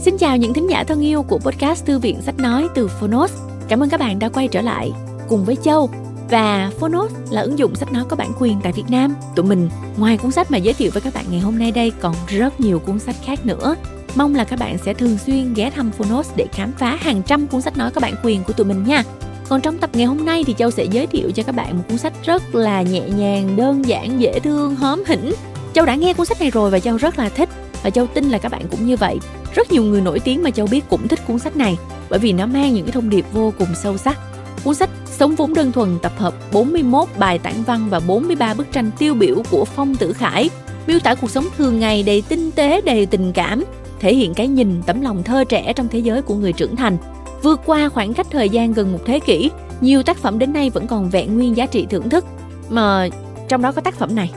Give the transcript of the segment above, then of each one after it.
Xin chào những thính giả thân yêu của podcast Thư viện Sách Nói từ Phonos. Cảm ơn các bạn đã quay trở lại cùng với Châu. Và Phonos là ứng dụng sách nói có bản quyền tại Việt Nam. Tụi mình ngoài cuốn sách mà giới thiệu với các bạn ngày hôm nay đây còn rất nhiều cuốn sách khác nữa. Mong là các bạn sẽ thường xuyên ghé thăm Phonos để khám phá hàng trăm cuốn sách nói có bản quyền của tụi mình nha. Còn trong tập ngày hôm nay thì Châu sẽ giới thiệu cho các bạn một cuốn sách rất là nhẹ nhàng, đơn giản, dễ thương, hóm hỉnh. Châu đã nghe cuốn sách này rồi và Châu rất là thích và Châu tin là các bạn cũng như vậy. Rất nhiều người nổi tiếng mà Châu biết cũng thích cuốn sách này bởi vì nó mang những cái thông điệp vô cùng sâu sắc. Cuốn sách Sống vốn đơn thuần tập hợp 41 bài tản văn và 43 bức tranh tiêu biểu của Phong Tử Khải, miêu tả cuộc sống thường ngày đầy tinh tế, đầy tình cảm, thể hiện cái nhìn tấm lòng thơ trẻ trong thế giới của người trưởng thành. Vượt qua khoảng cách thời gian gần một thế kỷ, nhiều tác phẩm đến nay vẫn còn vẹn nguyên giá trị thưởng thức. Mà trong đó có tác phẩm này.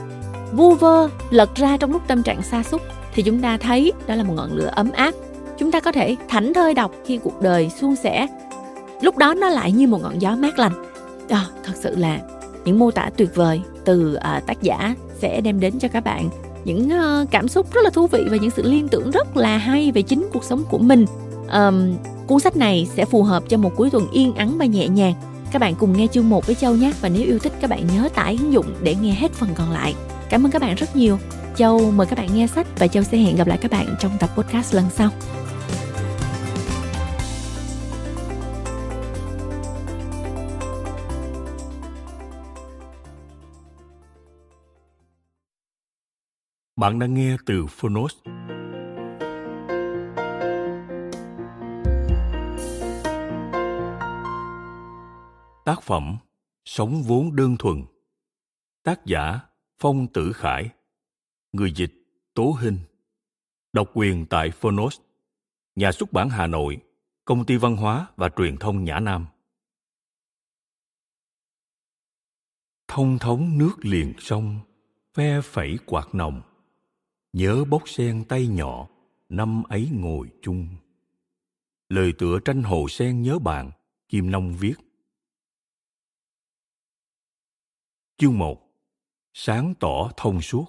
Vu vơ lật ra trong lúc tâm trạng xa xúc thì chúng ta thấy đó là một ngọn lửa ấm áp. Chúng ta có thể thảnh thơi đọc khi cuộc đời suôn sẻ. Lúc đó nó lại như một ngọn gió mát lành. À, thật sự là những mô tả tuyệt vời từ à, tác giả sẽ đem đến cho các bạn những à, cảm xúc rất là thú vị và những sự liên tưởng rất là hay về chính cuộc sống của mình. à, cuốn sách này sẽ phù hợp cho một cuối tuần yên ắng và nhẹ nhàng. Các bạn cùng nghe chương 1 với Châu nhé và nếu yêu thích các bạn nhớ tải ứng dụng để nghe hết phần còn lại. Cảm ơn các bạn rất nhiều. Châu mời các bạn nghe sách và Châu sẽ hẹn gặp lại các bạn trong tập podcast lần sau. Bạn đang nghe từ Phonos. Tác phẩm Sống vốn đơn thuần Tác giả Phong Tử Khải Người dịch Tố Hinh. Độc quyền tại Phonos, Nhà xuất bản Hà Nội, Công ty Văn hóa và Truyền thông Nhã Nam. Thông thống nước liền sông Phe phẩy quạt nồng. Nhớ bốc sen tay nhỏ, Năm ấy ngồi chung. Lời tựa tranh hồ sen nhớ bạn, Kim Nông viết. Chương 1 Sáng tỏ thông suốt.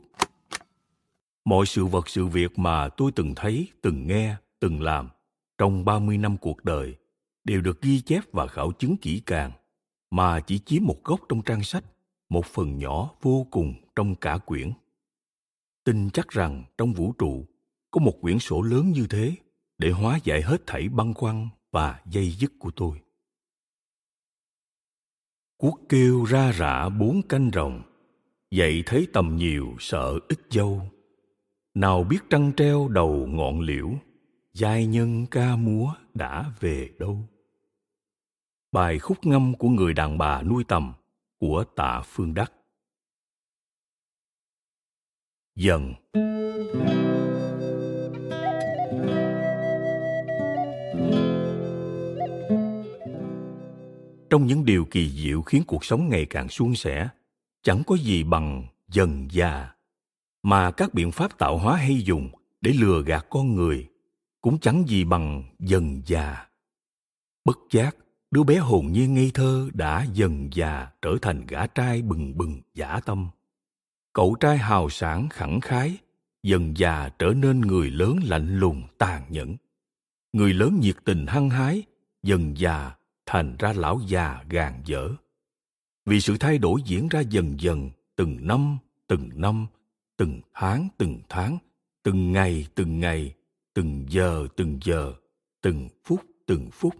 Mọi sự vật sự việc mà tôi từng thấy, từng nghe, từng làm trong 30 năm cuộc đời đều được ghi chép và khảo chứng kỹ càng, mà chỉ chiếm một góc trong trang sách, một phần nhỏ vô cùng trong cả quyển. Tin chắc rằng trong vũ trụ có một quyển sổ lớn như thế để hóa giải hết thảy băn khoăn và dây dứt của tôi. Cuốc kêu ra rã bốn canh rồng, dậy thấy tầm nhiều sợ ít dâu. Nào biết trăng treo đầu ngọn liễu, giai nhân ca múa đã về đâu. Bài khúc ngâm của người đàn bà nuôi tầm của tạ phương đắc. Dần trong những điều kỳ diệu khiến cuộc sống ngày càng suôn sẻ chẳng có gì bằng dần già mà các biện pháp tạo hóa hay dùng để lừa gạt con người cũng chẳng gì bằng dần già. Bất giác, đứa bé hồn nhiên ngây thơ đã dần già trở thành gã trai bừng bừng giả tâm. Cậu trai hào sản khẳng khái, dần già trở nên người lớn lạnh lùng tàn nhẫn. Người lớn nhiệt tình hăng hái, dần già thành ra lão già gàn dở. Vì sự thay đổi diễn ra dần dần, từng năm từng năm từng tháng từng tháng, từng ngày từng ngày, từng giờ từng giờ, từng phút từng phút,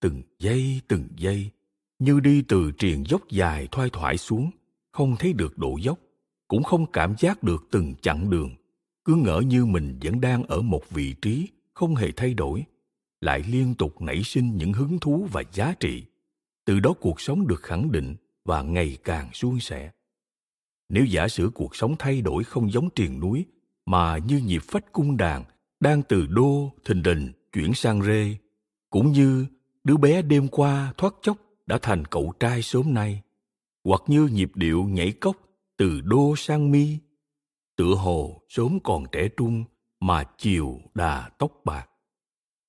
từng giây từng giây. Như đi từ triền dốc dài thoai thoải xuống, không thấy được độ dốc, cũng không cảm giác được từng chặng đường. Cứ ngỡ như mình vẫn đang ở một vị trí không hề thay đổi, lại liên tục nảy sinh những hứng thú và giá trị. Từ đó cuộc sống được khẳng định và ngày càng suôn sẻ nếu giả sử cuộc sống thay đổi không giống triền núi, mà như nhịp phách cung đàn đang từ đô, thình đình chuyển sang rê, cũng như đứa bé đêm qua thoát chốc đã thành cậu trai sớm nay, hoặc như nhịp điệu nhảy cốc từ đô sang mi, tựa hồ sớm còn trẻ trung mà chiều đà tóc bạc.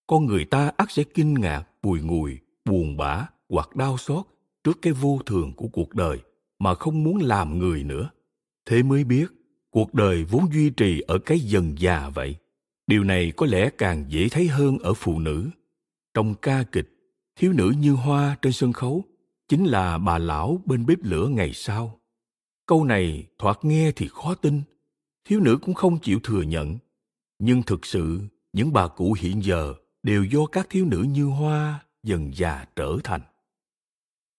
Con người ta ắt sẽ kinh ngạc, bùi ngùi, buồn bã hoặc đau xót trước cái vô thường của cuộc đời mà không muốn làm người nữa. Thế mới biết, cuộc đời vốn duy trì ở cái dần già vậy. Điều này có lẽ càng dễ thấy hơn ở phụ nữ. Trong ca kịch, thiếu nữ như hoa trên sân khấu chính là bà lão bên bếp lửa ngày sau. Câu này thoạt nghe thì khó tin, thiếu nữ cũng không chịu thừa nhận. Nhưng thực sự, những bà cụ hiện giờ đều do các thiếu nữ như hoa dần già trở thành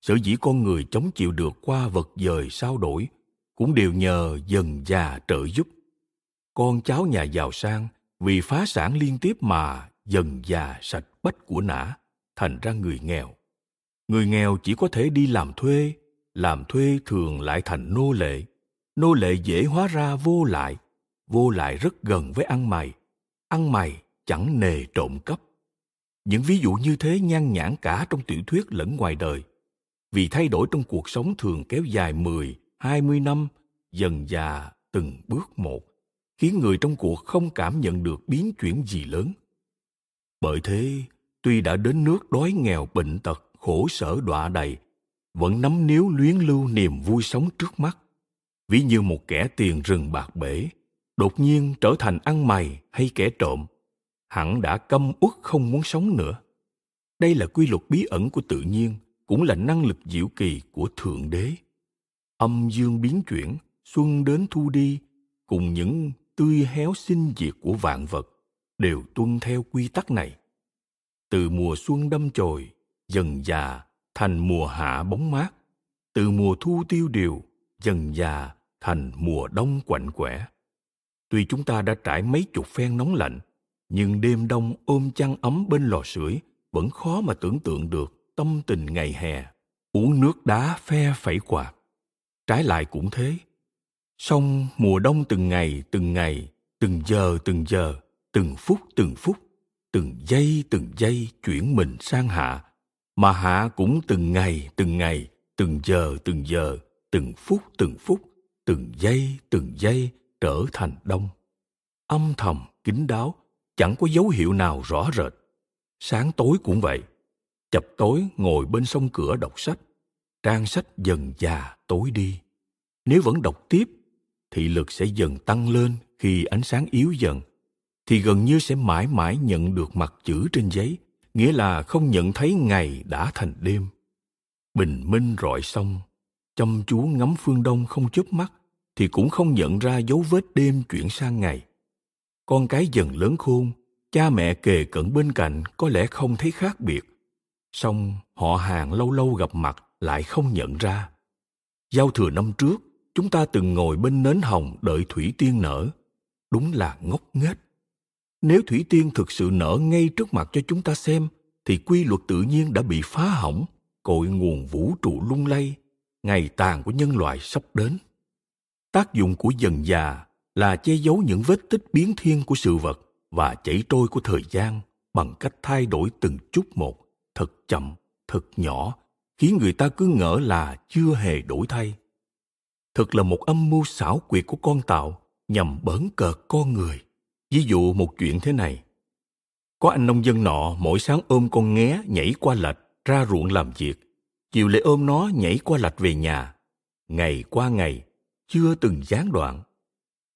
sở dĩ con người chống chịu được qua vật dời sao đổi, cũng đều nhờ dần già trợ giúp. Con cháu nhà giàu sang vì phá sản liên tiếp mà dần già sạch bách của nã, thành ra người nghèo. Người nghèo chỉ có thể đi làm thuê làm thuê thường lại thành nô lệ. Nô lệ dễ hóa ra vô lại vô lại rất gần với ăn mày. Ăn mày chẳng nề trộm cắp. Những ví dụ như thế nhan nhản cả trong tiểu thuyết lẫn ngoài đời vì thay đổi trong cuộc sống thường kéo dài 10, 20 năm, dần già từng bước một, khiến người trong cuộc không cảm nhận được biến chuyển gì lớn. Bởi thế, tuy đã đến nước đói nghèo bệnh tật, khổ sở đọa đầy, vẫn nắm níu luyến lưu niềm vui sống trước mắt. Ví như một kẻ tiền rừng bạc bể, đột nhiên trở thành ăn mày hay kẻ trộm, hẳn đã căm uất không muốn sống nữa. Đây là quy luật bí ẩn của tự nhiên, cũng là năng lực diệu kỳ của Thượng Đế. Âm dương biến chuyển, xuân đến thu đi, cùng những tươi héo sinh diệt của vạn vật đều tuân theo quy tắc này. Từ mùa xuân đâm chồi, dần già thành mùa hạ bóng mát, từ mùa thu tiêu điều, dần già thành mùa đông quạnh quẻ. Tuy chúng ta đã trải mấy chục phen nóng lạnh, nhưng đêm đông ôm chăn ấm bên lò sưởi vẫn khó mà tưởng tượng được tâm tình ngày hè, uống nước đá phe phẩy quạt. Trái lại cũng thế. Song mùa đông từng ngày từng ngày, từng giờ từng giờ, từng phút từng phút, từng giây từng giây chuyển mình sang hạ. Mà hạ cũng từng ngày từng ngày, từng giờ từng giờ, từng phút từng phút, từng giây từng giây trở thành đông. Âm thầm kín đáo, chẳng có dấu hiệu nào rõ rệt. Sáng tối cũng vậy chập tối ngồi bên sông cửa đọc sách. Trang sách dần già tối đi. Nếu vẫn đọc tiếp, thị lực sẽ dần tăng lên khi ánh sáng yếu dần, thì gần như sẽ mãi mãi nhận được mặt chữ trên giấy, nghĩa là không nhận thấy ngày đã thành đêm. Bình minh rọi xong, chăm chú ngắm phương đông không chớp mắt, thì cũng không nhận ra dấu vết đêm chuyển sang ngày. Con cái dần lớn khôn, cha mẹ kề cận bên cạnh có lẽ không thấy khác biệt song họ hàng lâu lâu gặp mặt lại không nhận ra. Giao thừa năm trước, chúng ta từng ngồi bên nến hồng đợi thủy tiên nở. Đúng là ngốc nghếch. Nếu thủy tiên thực sự nở ngay trước mặt cho chúng ta xem, thì quy luật tự nhiên đã bị phá hỏng, cội nguồn vũ trụ lung lay, ngày tàn của nhân loại sắp đến. Tác dụng của dần già là che giấu những vết tích biến thiên của sự vật và chảy trôi của thời gian bằng cách thay đổi từng chút một thật chậm, thật nhỏ, khiến người ta cứ ngỡ là chưa hề đổi thay. Thật là một âm mưu xảo quyệt của con tạo nhằm bỡn cợt con người. Ví dụ một chuyện thế này. Có anh nông dân nọ mỗi sáng ôm con nghé nhảy qua lạch ra ruộng làm việc. Chiều lại ôm nó nhảy qua lạch về nhà. Ngày qua ngày, chưa từng gián đoạn.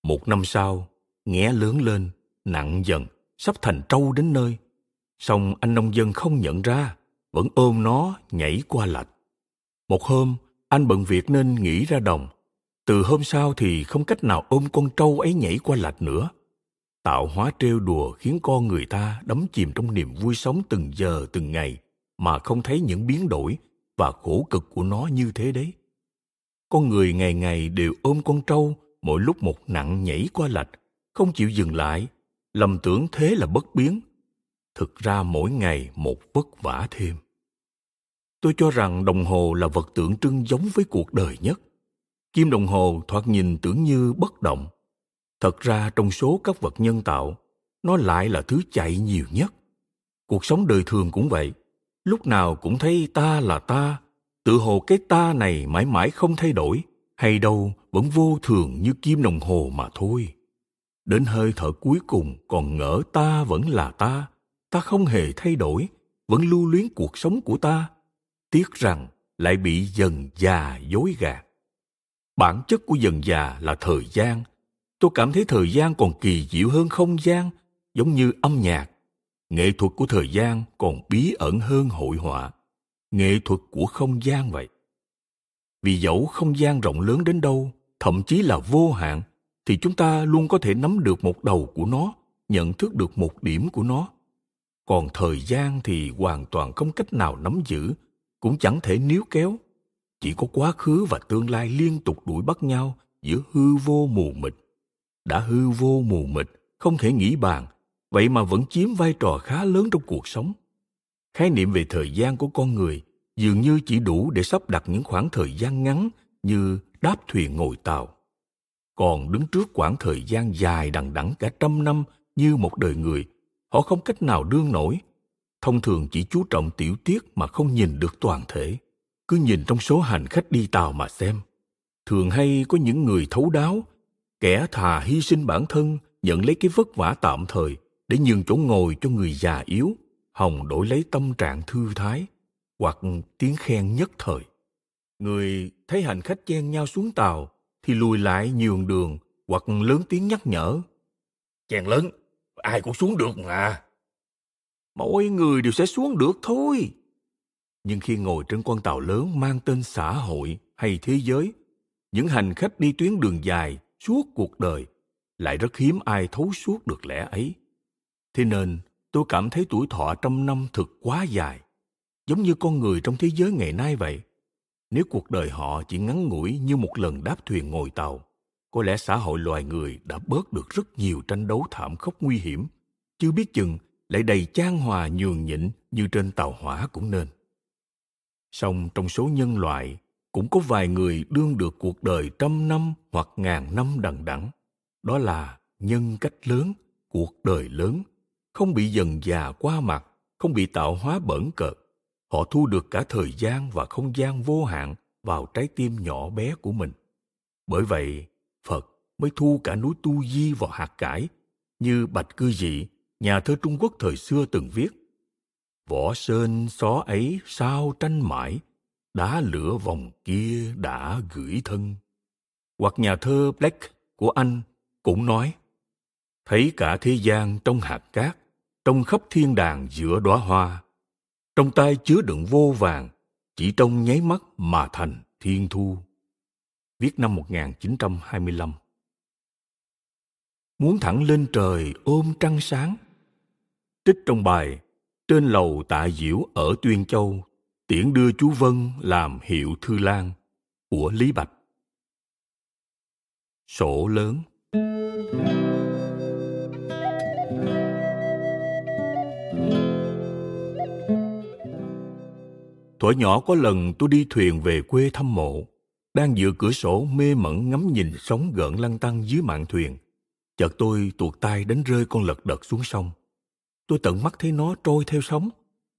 Một năm sau, nghé lớn lên, nặng dần, sắp thành trâu đến nơi song anh nông dân không nhận ra, vẫn ôm nó nhảy qua lạch. Một hôm, anh bận việc nên nghỉ ra đồng. Từ hôm sau thì không cách nào ôm con trâu ấy nhảy qua lạch nữa. Tạo hóa trêu đùa khiến con người ta đắm chìm trong niềm vui sống từng giờ, từng ngày mà không thấy những biến đổi và khổ cực của nó như thế đấy. Con người ngày ngày đều ôm con trâu, mỗi lúc một nặng nhảy qua lạch, không chịu dừng lại. Lầm tưởng thế là bất biến thực ra mỗi ngày một vất vả thêm. Tôi cho rằng đồng hồ là vật tượng trưng giống với cuộc đời nhất. Kim đồng hồ thoạt nhìn tưởng như bất động. Thật ra trong số các vật nhân tạo, nó lại là thứ chạy nhiều nhất. Cuộc sống đời thường cũng vậy. Lúc nào cũng thấy ta là ta, tự hồ cái ta này mãi mãi không thay đổi, hay đâu vẫn vô thường như kim đồng hồ mà thôi. Đến hơi thở cuối cùng còn ngỡ ta vẫn là ta ta không hề thay đổi, vẫn lưu luyến cuộc sống của ta. Tiếc rằng lại bị dần già dối gạt. Bản chất của dần già là thời gian. Tôi cảm thấy thời gian còn kỳ diệu hơn không gian, giống như âm nhạc. Nghệ thuật của thời gian còn bí ẩn hơn hội họa. Nghệ thuật của không gian vậy. Vì dẫu không gian rộng lớn đến đâu, thậm chí là vô hạn, thì chúng ta luôn có thể nắm được một đầu của nó, nhận thức được một điểm của nó còn thời gian thì hoàn toàn không cách nào nắm giữ, cũng chẳng thể níu kéo. Chỉ có quá khứ và tương lai liên tục đuổi bắt nhau giữa hư vô mù mịt. Đã hư vô mù mịt, không thể nghĩ bàn, vậy mà vẫn chiếm vai trò khá lớn trong cuộc sống. Khái niệm về thời gian của con người dường như chỉ đủ để sắp đặt những khoảng thời gian ngắn như đáp thuyền ngồi tàu. Còn đứng trước khoảng thời gian dài đằng đẵng cả trăm năm như một đời người họ không cách nào đương nổi. Thông thường chỉ chú trọng tiểu tiết mà không nhìn được toàn thể. Cứ nhìn trong số hành khách đi tàu mà xem. Thường hay có những người thấu đáo, kẻ thà hy sinh bản thân, nhận lấy cái vất vả tạm thời để nhường chỗ ngồi cho người già yếu hồng đổi lấy tâm trạng thư thái hoặc tiếng khen nhất thời. Người thấy hành khách chen nhau xuống tàu thì lùi lại nhường đường hoặc lớn tiếng nhắc nhở. Chàng lớn ai cũng xuống được mà. Mọi người đều sẽ xuống được thôi. Nhưng khi ngồi trên con tàu lớn mang tên xã hội hay thế giới, những hành khách đi tuyến đường dài suốt cuộc đời lại rất hiếm ai thấu suốt được lẽ ấy. Thế nên tôi cảm thấy tuổi thọ trăm năm thực quá dài, giống như con người trong thế giới ngày nay vậy. Nếu cuộc đời họ chỉ ngắn ngủi như một lần đáp thuyền ngồi tàu có lẽ xã hội loài người đã bớt được rất nhiều tranh đấu thảm khốc nguy hiểm. Chưa biết chừng lại đầy chan hòa nhường nhịn như trên tàu hỏa cũng nên. Song trong số nhân loại, cũng có vài người đương được cuộc đời trăm năm hoặc ngàn năm đằng đẵng. Đó là nhân cách lớn, cuộc đời lớn, không bị dần già qua mặt, không bị tạo hóa bẩn cợt. Họ thu được cả thời gian và không gian vô hạn vào trái tim nhỏ bé của mình. Bởi vậy phật mới thu cả núi tu di vào hạt cải, như bạch cư dị, nhà thơ trung quốc thời xưa từng viết. Võ sơn xó ấy sao tranh mãi, đá lửa vòng kia đã gửi thân. Hoặc nhà thơ black của anh cũng nói, thấy cả thế gian trong hạt cát, trong khắp thiên đàng giữa đóa hoa, trong tay chứa đựng vô vàng, chỉ trong nháy mắt mà thành thiên thu viết năm 1925 muốn thẳng lên trời ôm trăng sáng trích trong bài trên lầu tạ diễu ở tuyên châu tiễn đưa chú vân làm hiệu thư lan của lý bạch. Sổ lớn. Thuở nhỏ có lần tôi đi thuyền về quê thăm mộ, đang dựa cửa sổ mê mẩn ngắm nhìn sóng gợn lăn tăn dưới mạn thuyền. Chợt tôi tuột tay đánh rơi con lật đật xuống sông. Tôi tận mắt thấy nó trôi theo sóng,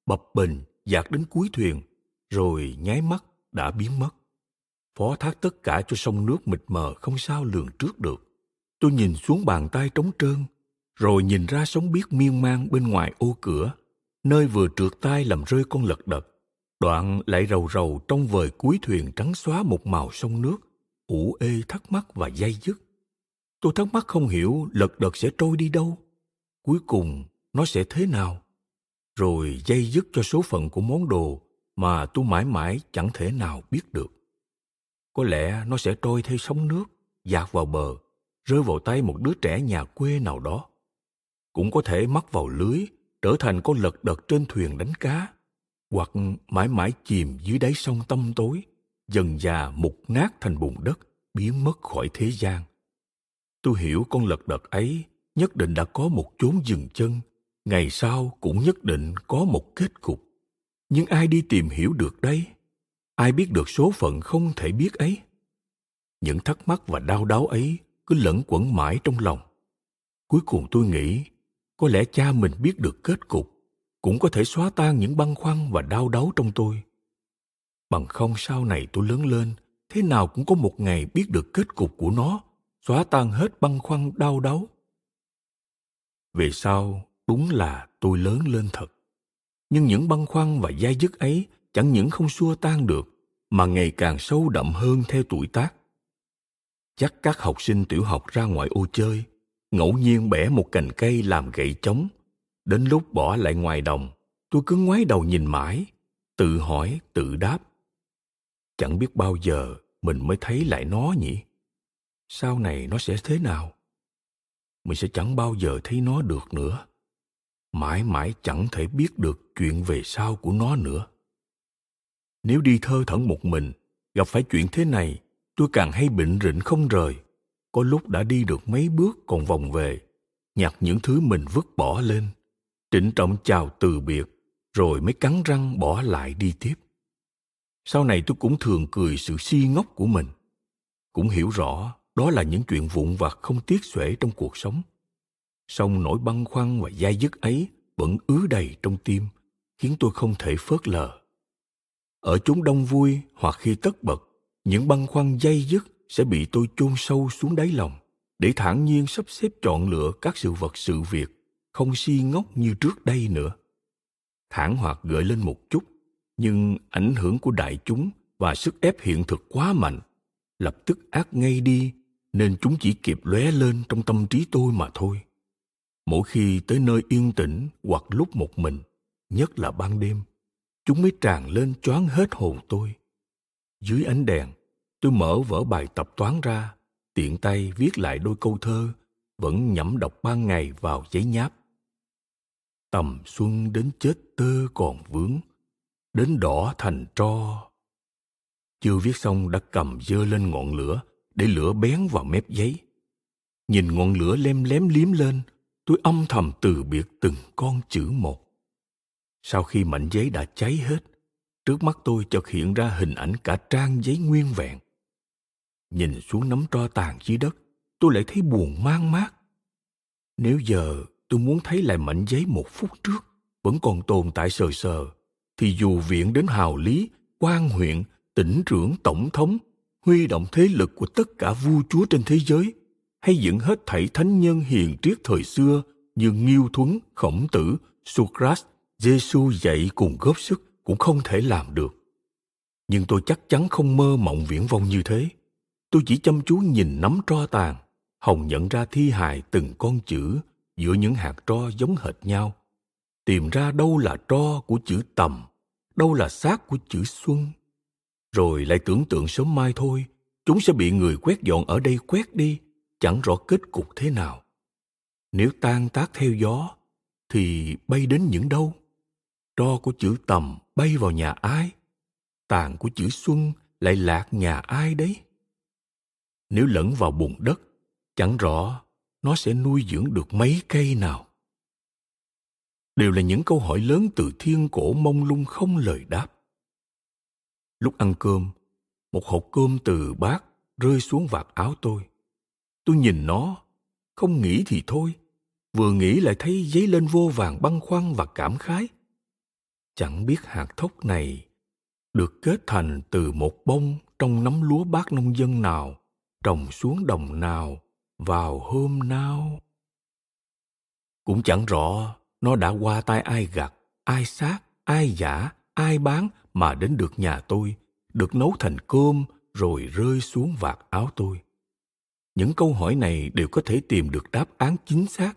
bập bình dạt đến cuối thuyền, rồi nháy mắt đã biến mất. Phó thác tất cả cho sông nước mịt mờ không sao lường trước được. Tôi nhìn xuống bàn tay trống trơn, rồi nhìn ra sóng biếc miên man bên ngoài ô cửa, nơi vừa trượt tay làm rơi con lật đật đoạn lại rầu rầu trong vời cuối thuyền trắng xóa một màu sông nước. Ủ ê thắc mắc và dây dứt. Tôi thắc mắc không hiểu lật đật sẽ trôi đi đâu. Cuối cùng nó sẽ thế nào? Rồi dây dứt cho số phận của món đồ mà tôi mãi mãi chẳng thể nào biết được. Có lẽ nó sẽ trôi theo sóng nước, dạt vào bờ, rơi vào tay một đứa trẻ nhà quê nào đó. Cũng có thể mắc vào lưới, trở thành con lật đật trên thuyền đánh cá hoặc mãi mãi chìm dưới đáy sông tâm tối, dần già mục nát thành bùn đất, biến mất khỏi thế gian. Tôi hiểu con lật đật ấy nhất định đã có một chốn dừng chân, ngày sau cũng nhất định có một kết cục. Nhưng ai đi tìm hiểu được đây? Ai biết được số phận không thể biết ấy? Những thắc mắc và đau đáu ấy cứ lẫn quẩn mãi trong lòng. Cuối cùng tôi nghĩ, có lẽ cha mình biết được kết cục cũng có thể xóa tan những băn khoăn và đau đớn trong tôi. Bằng không sau này tôi lớn lên, thế nào cũng có một ngày biết được kết cục của nó, xóa tan hết băn khoăn, đau đớn. Về sau, đúng là tôi lớn lên thật. Nhưng những băn khoăn và dai dứt ấy chẳng những không xua tan được, mà ngày càng sâu đậm hơn theo tuổi tác. Chắc các học sinh tiểu học ra ngoài ô chơi, ngẫu nhiên bẻ một cành cây làm gậy chống đến lúc bỏ lại ngoài đồng, tôi cứ ngoái đầu nhìn mãi, tự hỏi, tự đáp. Chẳng biết bao giờ mình mới thấy lại nó nhỉ? Sau này nó sẽ thế nào? Mình sẽ chẳng bao giờ thấy nó được nữa. Mãi mãi chẳng thể biết được chuyện về sau của nó nữa. Nếu đi thơ thẩn một mình, gặp phải chuyện thế này, tôi càng hay bệnh rịnh không rời. Có lúc đã đi được mấy bước còn vòng về, nhặt những thứ mình vứt bỏ lên trịnh trọng chào từ biệt, rồi mới cắn răng bỏ lại đi tiếp. Sau này tôi cũng thường cười sự si ngốc của mình. Cũng hiểu rõ đó là những chuyện vụn vặt không tiếc xuể trong cuộc sống. Song nỗi băn khoăn và dai dứt ấy vẫn ứ đầy trong tim, khiến tôi không thể phớt lờ. Ở chúng đông vui hoặc khi tất bật, những băn khoăn dây dứt sẽ bị tôi chôn sâu xuống đáy lòng để thản nhiên sắp xếp chọn lựa các sự vật sự việc không si ngốc như trước đây nữa. Thản hoạt gợi lên một chút, nhưng ảnh hưởng của đại chúng và sức ép hiện thực quá mạnh, lập tức ác ngay đi, nên chúng chỉ kịp lóe lên trong tâm trí tôi mà thôi. Mỗi khi tới nơi yên tĩnh hoặc lúc một mình, nhất là ban đêm, chúng mới tràn lên choáng hết hồn tôi. Dưới ánh đèn, tôi mở vở bài tập toán ra, tiện tay viết lại đôi câu thơ, vẫn nhẩm đọc ban ngày vào giấy nháp tầm xuân đến chết tơ còn vướng, đến đỏ thành tro. Chưa viết xong đã cầm dơ lên ngọn lửa để lửa bén vào mép giấy. Nhìn ngọn lửa lem lém liếm lên, tôi âm thầm từ biệt từng con chữ một. Sau khi mảnh giấy đã cháy hết, trước mắt tôi chợt hiện ra hình ảnh cả trang giấy nguyên vẹn. Nhìn xuống nắm tro tàn dưới đất, tôi lại thấy buồn mang mát. Nếu giờ tôi muốn thấy lại mảnh giấy một phút trước vẫn còn tồn tại sờ sờ thì dù viện đến hào lý quan huyện tỉnh trưởng tổng thống huy động thế lực của tất cả vua chúa trên thế giới hay dựng hết thảy thánh nhân hiền triết thời xưa như Nghiêu Thuấn, Khổng Tử, Socrates, Giêsu dạy cùng góp sức cũng không thể làm được. Nhưng tôi chắc chắn không mơ mộng viễn vông như thế. Tôi chỉ chăm chú nhìn nắm tro tàn, hồng nhận ra thi hài từng con chữ giữa những hạt tro giống hệt nhau. Tìm ra đâu là tro của chữ tầm, đâu là xác của chữ xuân. Rồi lại tưởng tượng sớm mai thôi, chúng sẽ bị người quét dọn ở đây quét đi, chẳng rõ kết cục thế nào. Nếu tan tác theo gió, thì bay đến những đâu? Tro của chữ tầm bay vào nhà ai? Tàn của chữ xuân lại lạc nhà ai đấy? Nếu lẫn vào bùn đất, chẳng rõ nó sẽ nuôi dưỡng được mấy cây nào. Đều là những câu hỏi lớn từ thiên cổ mông lung không lời đáp. Lúc ăn cơm, một hộp cơm từ bát rơi xuống vạt áo tôi. Tôi nhìn nó, không nghĩ thì thôi, vừa nghĩ lại thấy giấy lên vô vàng băn khoăn và cảm khái. Chẳng biết hạt thóc này được kết thành từ một bông trong nắm lúa bác nông dân nào, trồng xuống đồng nào, vào hôm nào. Cũng chẳng rõ nó đã qua tay ai gặt, ai sát, ai giả, ai bán mà đến được nhà tôi, được nấu thành cơm rồi rơi xuống vạt áo tôi. Những câu hỏi này đều có thể tìm được đáp án chính xác.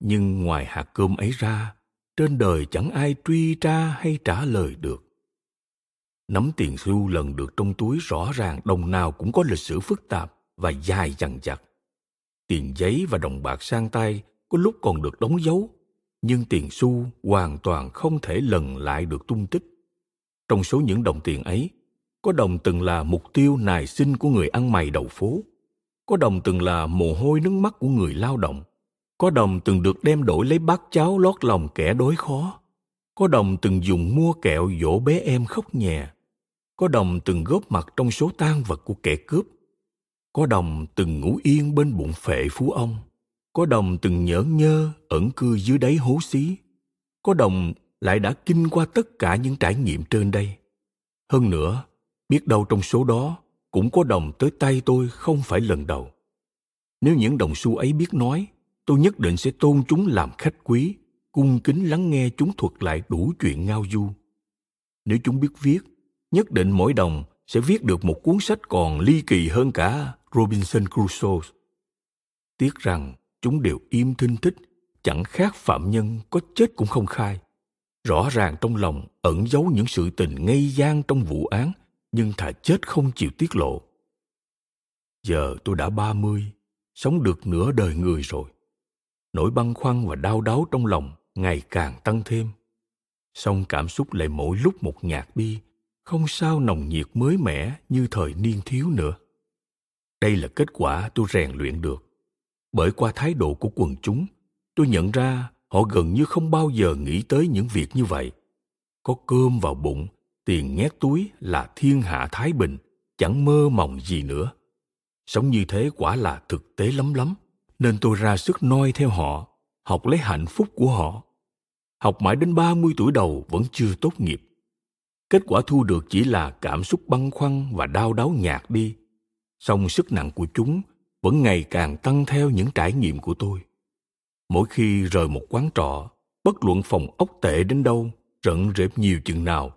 Nhưng ngoài hạt cơm ấy ra trên đời chẳng ai truy tra hay trả lời được. Nắm tiền xu lần được trong túi rõ ràng đồng nào cũng có lịch sử phức tạp và dài dằng dặc tiền giấy và đồng bạc sang tay có lúc còn được đóng dấu, nhưng tiền xu hoàn toàn không thể lần lại được tung tích. Trong số những đồng tiền ấy, có đồng từng là mục tiêu nài sinh của người ăn mày đầu phố, có đồng từng là mồ hôi nước mắt của người lao động, có đồng từng được đem đổi lấy bát cháo lót lòng kẻ đối khó, có đồng từng dùng mua kẹo dỗ bé em khóc nhè, có đồng từng góp mặt trong số tang vật của kẻ cướp có đồng từng ngủ yên bên bụng phệ phú ông. Có đồng từng nhỡ nhơ ẩn cư dưới đáy hố xí. Có đồng lại đã kinh qua tất cả những trải nghiệm trên đây. Hơn nữa, biết đâu trong số đó cũng có đồng tới tay tôi không phải lần đầu. Nếu những đồng xu ấy biết nói, tôi nhất định sẽ tôn chúng làm khách quý, cung kính lắng nghe chúng thuật lại đủ chuyện ngao du. Nếu chúng biết viết, nhất định mỗi đồng sẽ viết được một cuốn sách còn ly kỳ hơn cả robinson crusoe. Tiếc rằng chúng đều im thinh thích, chẳng khác phạm nhân có chết cũng không khai. Rõ ràng trong lòng ẩn giấu những sự tình ngây gian trong vụ án, nhưng thà chết không chịu tiết lộ. Giờ tôi đã ba mươi, sống được nửa đời người rồi. Nỗi băn khoăn và đau đáu trong lòng ngày càng tăng thêm. Song cảm xúc lại mỗi lúc một nhạt đi không sao nồng nhiệt mới mẻ như thời niên thiếu nữa. Đây là kết quả tôi rèn luyện được. Bởi qua thái độ của quần chúng, tôi nhận ra họ gần như không bao giờ nghĩ tới những việc như vậy. Có cơm vào bụng, tiền nhét túi là thiên hạ thái bình, chẳng mơ mộng gì nữa. Sống như thế quả là thực tế lắm lắm, nên tôi ra sức noi theo họ, học lấy hạnh phúc của họ. Học mãi đến 30 tuổi đầu vẫn chưa tốt nghiệp. Kết quả thu được chỉ là cảm xúc băn khoăn và đau đáu nhạt đi. Song sức nặng của chúng vẫn ngày càng tăng theo những trải nghiệm của tôi. Mỗi khi rời một quán trọ, bất luận phòng ốc tệ đến đâu, rận rệp nhiều chừng nào,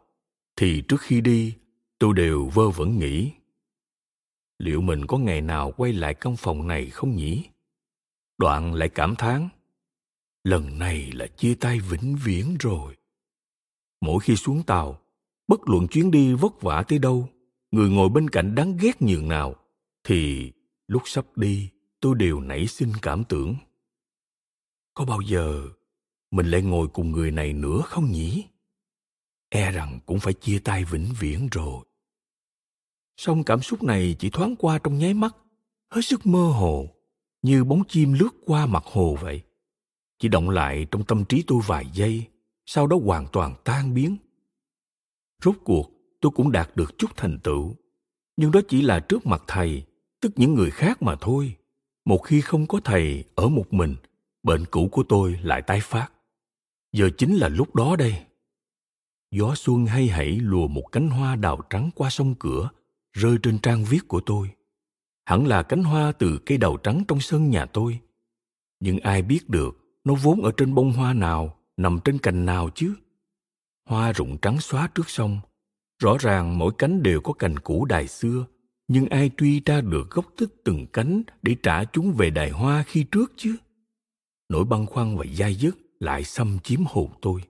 thì trước khi đi, tôi đều vơ vẩn nghĩ. Liệu mình có ngày nào quay lại căn phòng này không nhỉ? Đoạn lại cảm thán lần này là chia tay vĩnh viễn rồi mỗi khi xuống tàu bất luận chuyến đi vất vả tới đâu, người ngồi bên cạnh đáng ghét nhường nào, thì lúc sắp đi, tôi đều nảy sinh cảm tưởng. Có bao giờ mình lại ngồi cùng người này nữa không nhỉ? E rằng cũng phải chia tay vĩnh viễn rồi. Song cảm xúc này chỉ thoáng qua trong nháy mắt, hết sức mơ hồ, như bóng chim lướt qua mặt hồ vậy. Chỉ động lại trong tâm trí tôi vài giây, sau đó hoàn toàn tan biến rốt cuộc, tôi cũng đạt được chút thành tựu. Nhưng đó chỉ là trước mặt thầy, tức những người khác mà thôi. Một khi không có thầy ở một mình, bệnh cũ của tôi lại tái phát. Giờ chính là lúc đó đây. Gió xuân hay hãy lùa một cánh hoa đào trắng qua sông cửa, rơi trên trang viết của tôi. Hẳn là cánh hoa từ cây đào trắng trong sân nhà tôi. Nhưng ai biết được, nó vốn ở trên bông hoa nào, nằm trên cành nào chứ? Hoa rụng trắng xóa trước sông. Rõ ràng mỗi cánh đều có cành cũ đài xưa, nhưng ai truy ra được gốc tích từng cánh để trả chúng về đài hoa khi trước chứ? Nỗi băn khoăn và dai dứt lại xâm chiếm hồn tôi.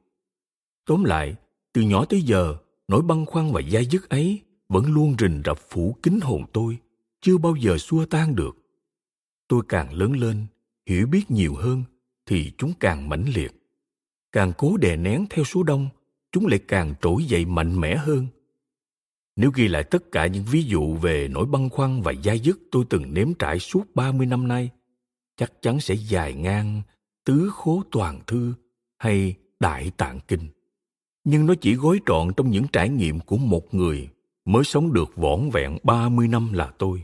Tóm lại, từ nhỏ tới giờ, nỗi băn khoăn và dai dứt ấy vẫn luôn rình rập phủ kín hồn tôi, chưa bao giờ xua tan được. Tôi càng lớn lên, hiểu biết nhiều hơn thì chúng càng mãnh liệt. Càng cố đè nén theo số đông chúng lại càng trỗi dậy mạnh mẽ hơn nếu ghi lại tất cả những ví dụ về nỗi băn khoăn và dai dứt tôi từng nếm trải suốt 30 năm nay, chắc chắn sẽ dài ngang tứ khố toàn thư hay đại tạng kinh. Nhưng nó chỉ gói trọn trong những trải nghiệm của một người mới sống được vỏn vẹn 30 năm là tôi.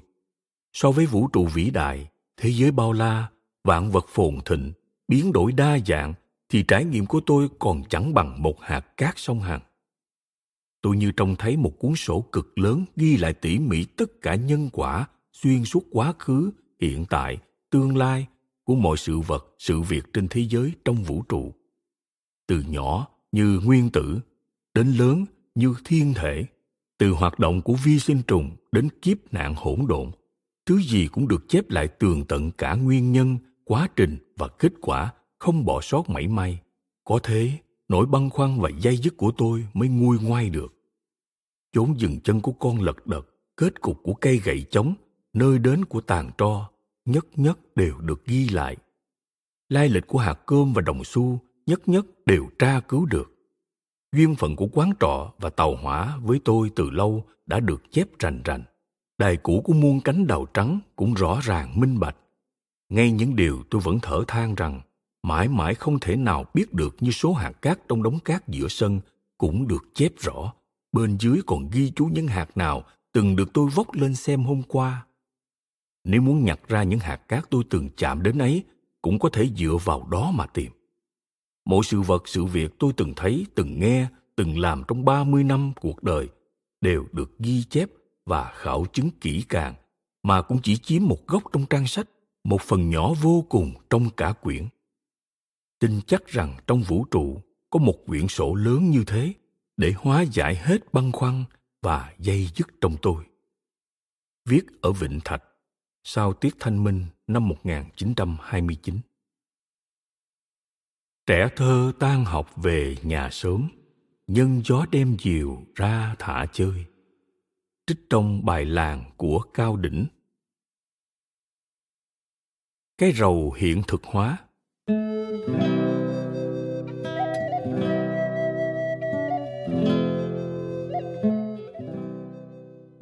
So với vũ trụ vĩ đại, thế giới bao la, vạn vật phồn thịnh, biến đổi đa dạng thì trải nghiệm của tôi còn chẳng bằng một hạt cát sông Hằng. Tôi như trông thấy một cuốn sổ cực lớn ghi lại tỉ mỉ tất cả nhân quả xuyên suốt quá khứ, hiện tại, tương lai của mọi sự vật, sự việc trên thế giới trong vũ trụ. Từ nhỏ như nguyên tử, đến lớn như thiên thể, từ hoạt động của vi sinh trùng đến kiếp nạn hỗn độn, thứ gì cũng được chép lại tường tận cả nguyên nhân, quá trình và kết quả không bỏ sót mảy may, có thế nỗi băn khoăn và dây dứt của tôi mới nguôi ngoai được. Chốn dừng chân của con lật đật, kết cục của cây gậy chống nơi đến của tàn tro, nhất nhất đều được ghi lại. Lai lịch của hạt cơm và đồng xu nhất nhất đều tra cứu được. Duyên phận của quán trọ và tàu hỏa với tôi từ lâu đã được chép rành rành. Đài cũ của muôn cánh đào trắng cũng rõ ràng minh bạch. Ngay những điều tôi vẫn thở than rằng mãi mãi không thể nào biết được như số hạt cát trong đống cát giữa sân cũng được chép rõ. Bên dưới còn ghi chú những hạt nào từng được tôi vóc lên xem hôm qua. Nếu muốn nhặt ra những hạt cát tôi từng chạm đến ấy, cũng có thể dựa vào đó mà tìm. Mỗi sự vật, sự việc tôi từng thấy, từng nghe, từng làm trong 30 năm cuộc đời đều được ghi chép và khảo chứng kỹ càng, mà cũng chỉ chiếm một góc trong trang sách, một phần nhỏ vô cùng trong cả quyển tin chắc rằng trong vũ trụ có một quyển sổ lớn như thế để hóa giải hết băn khoăn và dây dứt trong tôi viết ở vịnh thạch sau tiết thanh minh năm 1929. Trẻ thơ tan học về nhà sớm, nhân gió đem diều ra thả chơi. Trích trong bài làng của Cao Đỉnh. Cái rầu hiện thực hóa.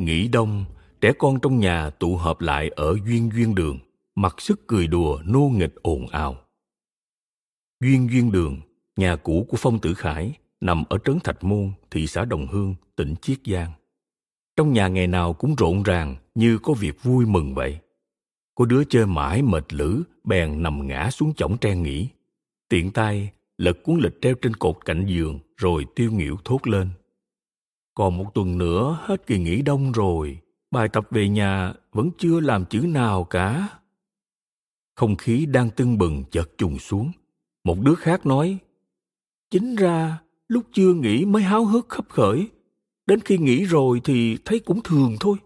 Nghỉ đông, trẻ con trong nhà tụ họp lại ở duyên duyên đường, mặc sức cười đùa nô nghịch ồn ào. Duyên duyên đường, nhà cũ của Phong Tử Khải, nằm ở trấn Thạch Môn, thị xã Đồng Hương, tỉnh Chiết Giang. Trong nhà ngày nào cũng rộn ràng như có việc vui mừng vậy. Có đứa chơi mãi mệt lử, bèn nằm ngã xuống chõng tre nghỉ. Tiện tay, lật cuốn lịch treo trên cột cạnh giường rồi tiêu nghỉu thốt lên. Còn một tuần nữa hết kỳ nghỉ đông rồi, bài tập về nhà vẫn chưa làm chữ nào cả. Không khí đang tưng bừng chợt trùng xuống. Một đứa khác nói, Chính ra, lúc chưa nghỉ mới háo hức khắp khởi. Đến khi nghỉ rồi thì thấy cũng thường thôi.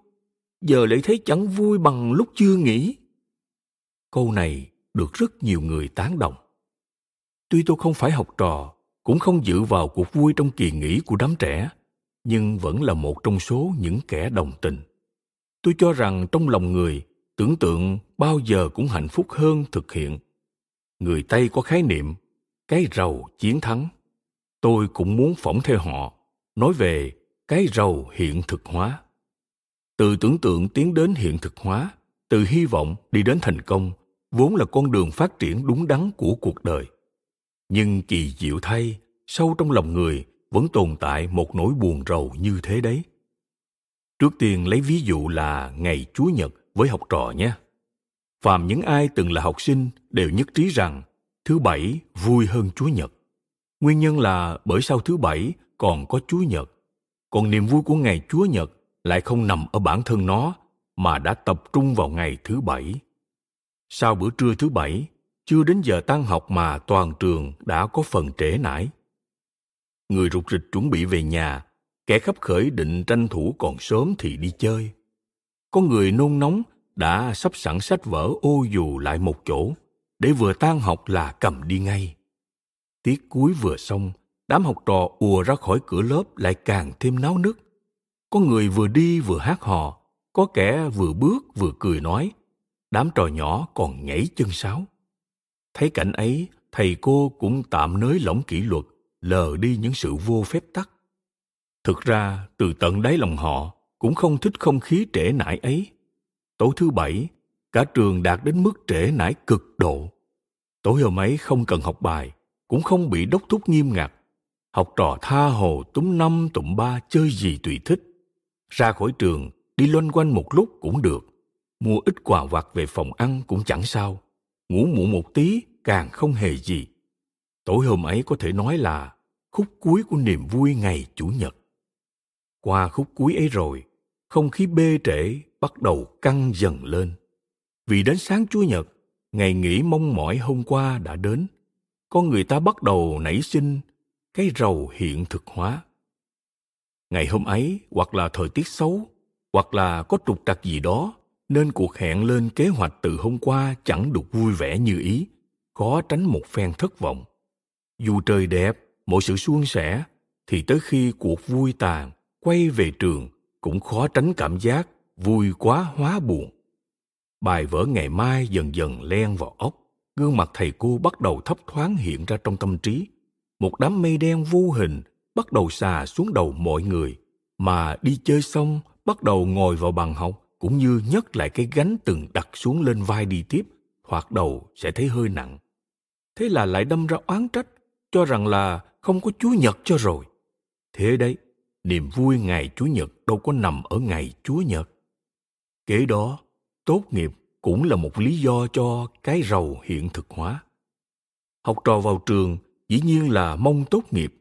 Giờ lại thấy chẳng vui bằng lúc chưa nghỉ. Câu này được rất nhiều người tán đồng. Tuy tôi không phải học trò, cũng không dự vào cuộc vui trong kỳ nghỉ của đám trẻ, nhưng vẫn là một trong số những kẻ đồng tình. Tôi cho rằng trong lòng người, tưởng tượng bao giờ cũng hạnh phúc hơn thực hiện. Người Tây có khái niệm cái rầu chiến thắng. Tôi cũng muốn phỏng theo họ, nói về cái rầu hiện thực hóa. Từ tưởng tượng tiến đến hiện thực hóa, từ hy vọng đi đến thành công, vốn là con đường phát triển đúng đắn của cuộc đời. Nhưng kỳ diệu thay, sâu trong lòng người vẫn tồn tại một nỗi buồn rầu như thế đấy. Trước tiên lấy ví dụ là ngày Chúa Nhật với học trò nhé. Phàm những ai từng là học sinh đều nhất trí rằng thứ bảy vui hơn Chúa Nhật. Nguyên nhân là bởi sau thứ bảy còn có Chúa Nhật. Còn niềm vui của ngày Chúa Nhật lại không nằm ở bản thân nó mà đã tập trung vào ngày thứ bảy. Sau bữa trưa thứ bảy, chưa đến giờ tan học mà toàn trường đã có phần trễ nải. Người rụt rịch chuẩn bị về nhà kẻ khắp khởi định tranh thủ còn sớm thì đi chơi. Có người nôn nóng đã sắp sẵn sách vở ô dù lại một chỗ để vừa tan học là cầm đi ngay. Tiết cuối vừa xong đám học trò ùa ra khỏi cửa lớp lại càng thêm náo nức. Có người vừa đi vừa hát hò có kẻ vừa bước vừa cười nói đám trò nhỏ còn nhảy chân sáo. Thấy cảnh ấy, thầy cô cũng tạm nới lỏng kỷ luật, lờ đi những sự vô phép tắc. Thực ra, từ tận đáy lòng họ cũng không thích không khí trễ nải ấy. Tối thứ bảy, cả trường đạt đến mức trễ nải cực độ. Tối hôm ấy không cần học bài, cũng không bị đốc thúc nghiêm ngặt. Học trò tha hồ túm năm tụm ba chơi gì tùy thích. Ra khỏi trường, đi loanh quanh một lúc cũng được mua ít quà vặt về phòng ăn cũng chẳng sao. Ngủ muộn một tí càng không hề gì. Tối hôm ấy có thể nói là khúc cuối của niềm vui ngày chủ nhật. Qua khúc cuối ấy rồi, không khí bê trễ bắt đầu căng dần lên. Vì đến sáng chủ nhật, ngày nghỉ mong mỏi hôm qua đã đến, con người ta bắt đầu nảy sinh cái rầu hiện thực hóa. Ngày hôm ấy, hoặc là thời tiết xấu, hoặc là có trục trặc gì đó nên cuộc hẹn lên kế hoạch từ hôm qua chẳng được vui vẻ như ý, khó tránh một phen thất vọng. Dù trời đẹp mọi sự suôn sẻ, thì tới khi cuộc vui tàn quay về trường cũng khó tránh cảm giác vui quá hóa buồn. Bài vở ngày mai dần dần len vào óc, gương mặt thầy cô bắt đầu thấp thoáng hiện ra trong tâm trí. Một đám mây đen vô hình bắt đầu xà xuống đầu mọi người, mà đi chơi xong bắt đầu ngồi vào bàn học cũng như nhấc lại cái gánh từng đặt xuống lên vai đi tiếp hoặc đầu sẽ thấy hơi nặng thế là lại đâm ra oán trách cho rằng là không có Chúa Nhật cho rồi. Thế đấy, niềm vui ngày Chúa Nhật đâu có nằm ở ngày Chúa Nhật. Kế đó, tốt nghiệp cũng là một lý do cho cái rầu hiện thực hóa. Học trò vào trường dĩ nhiên là mong tốt nghiệp.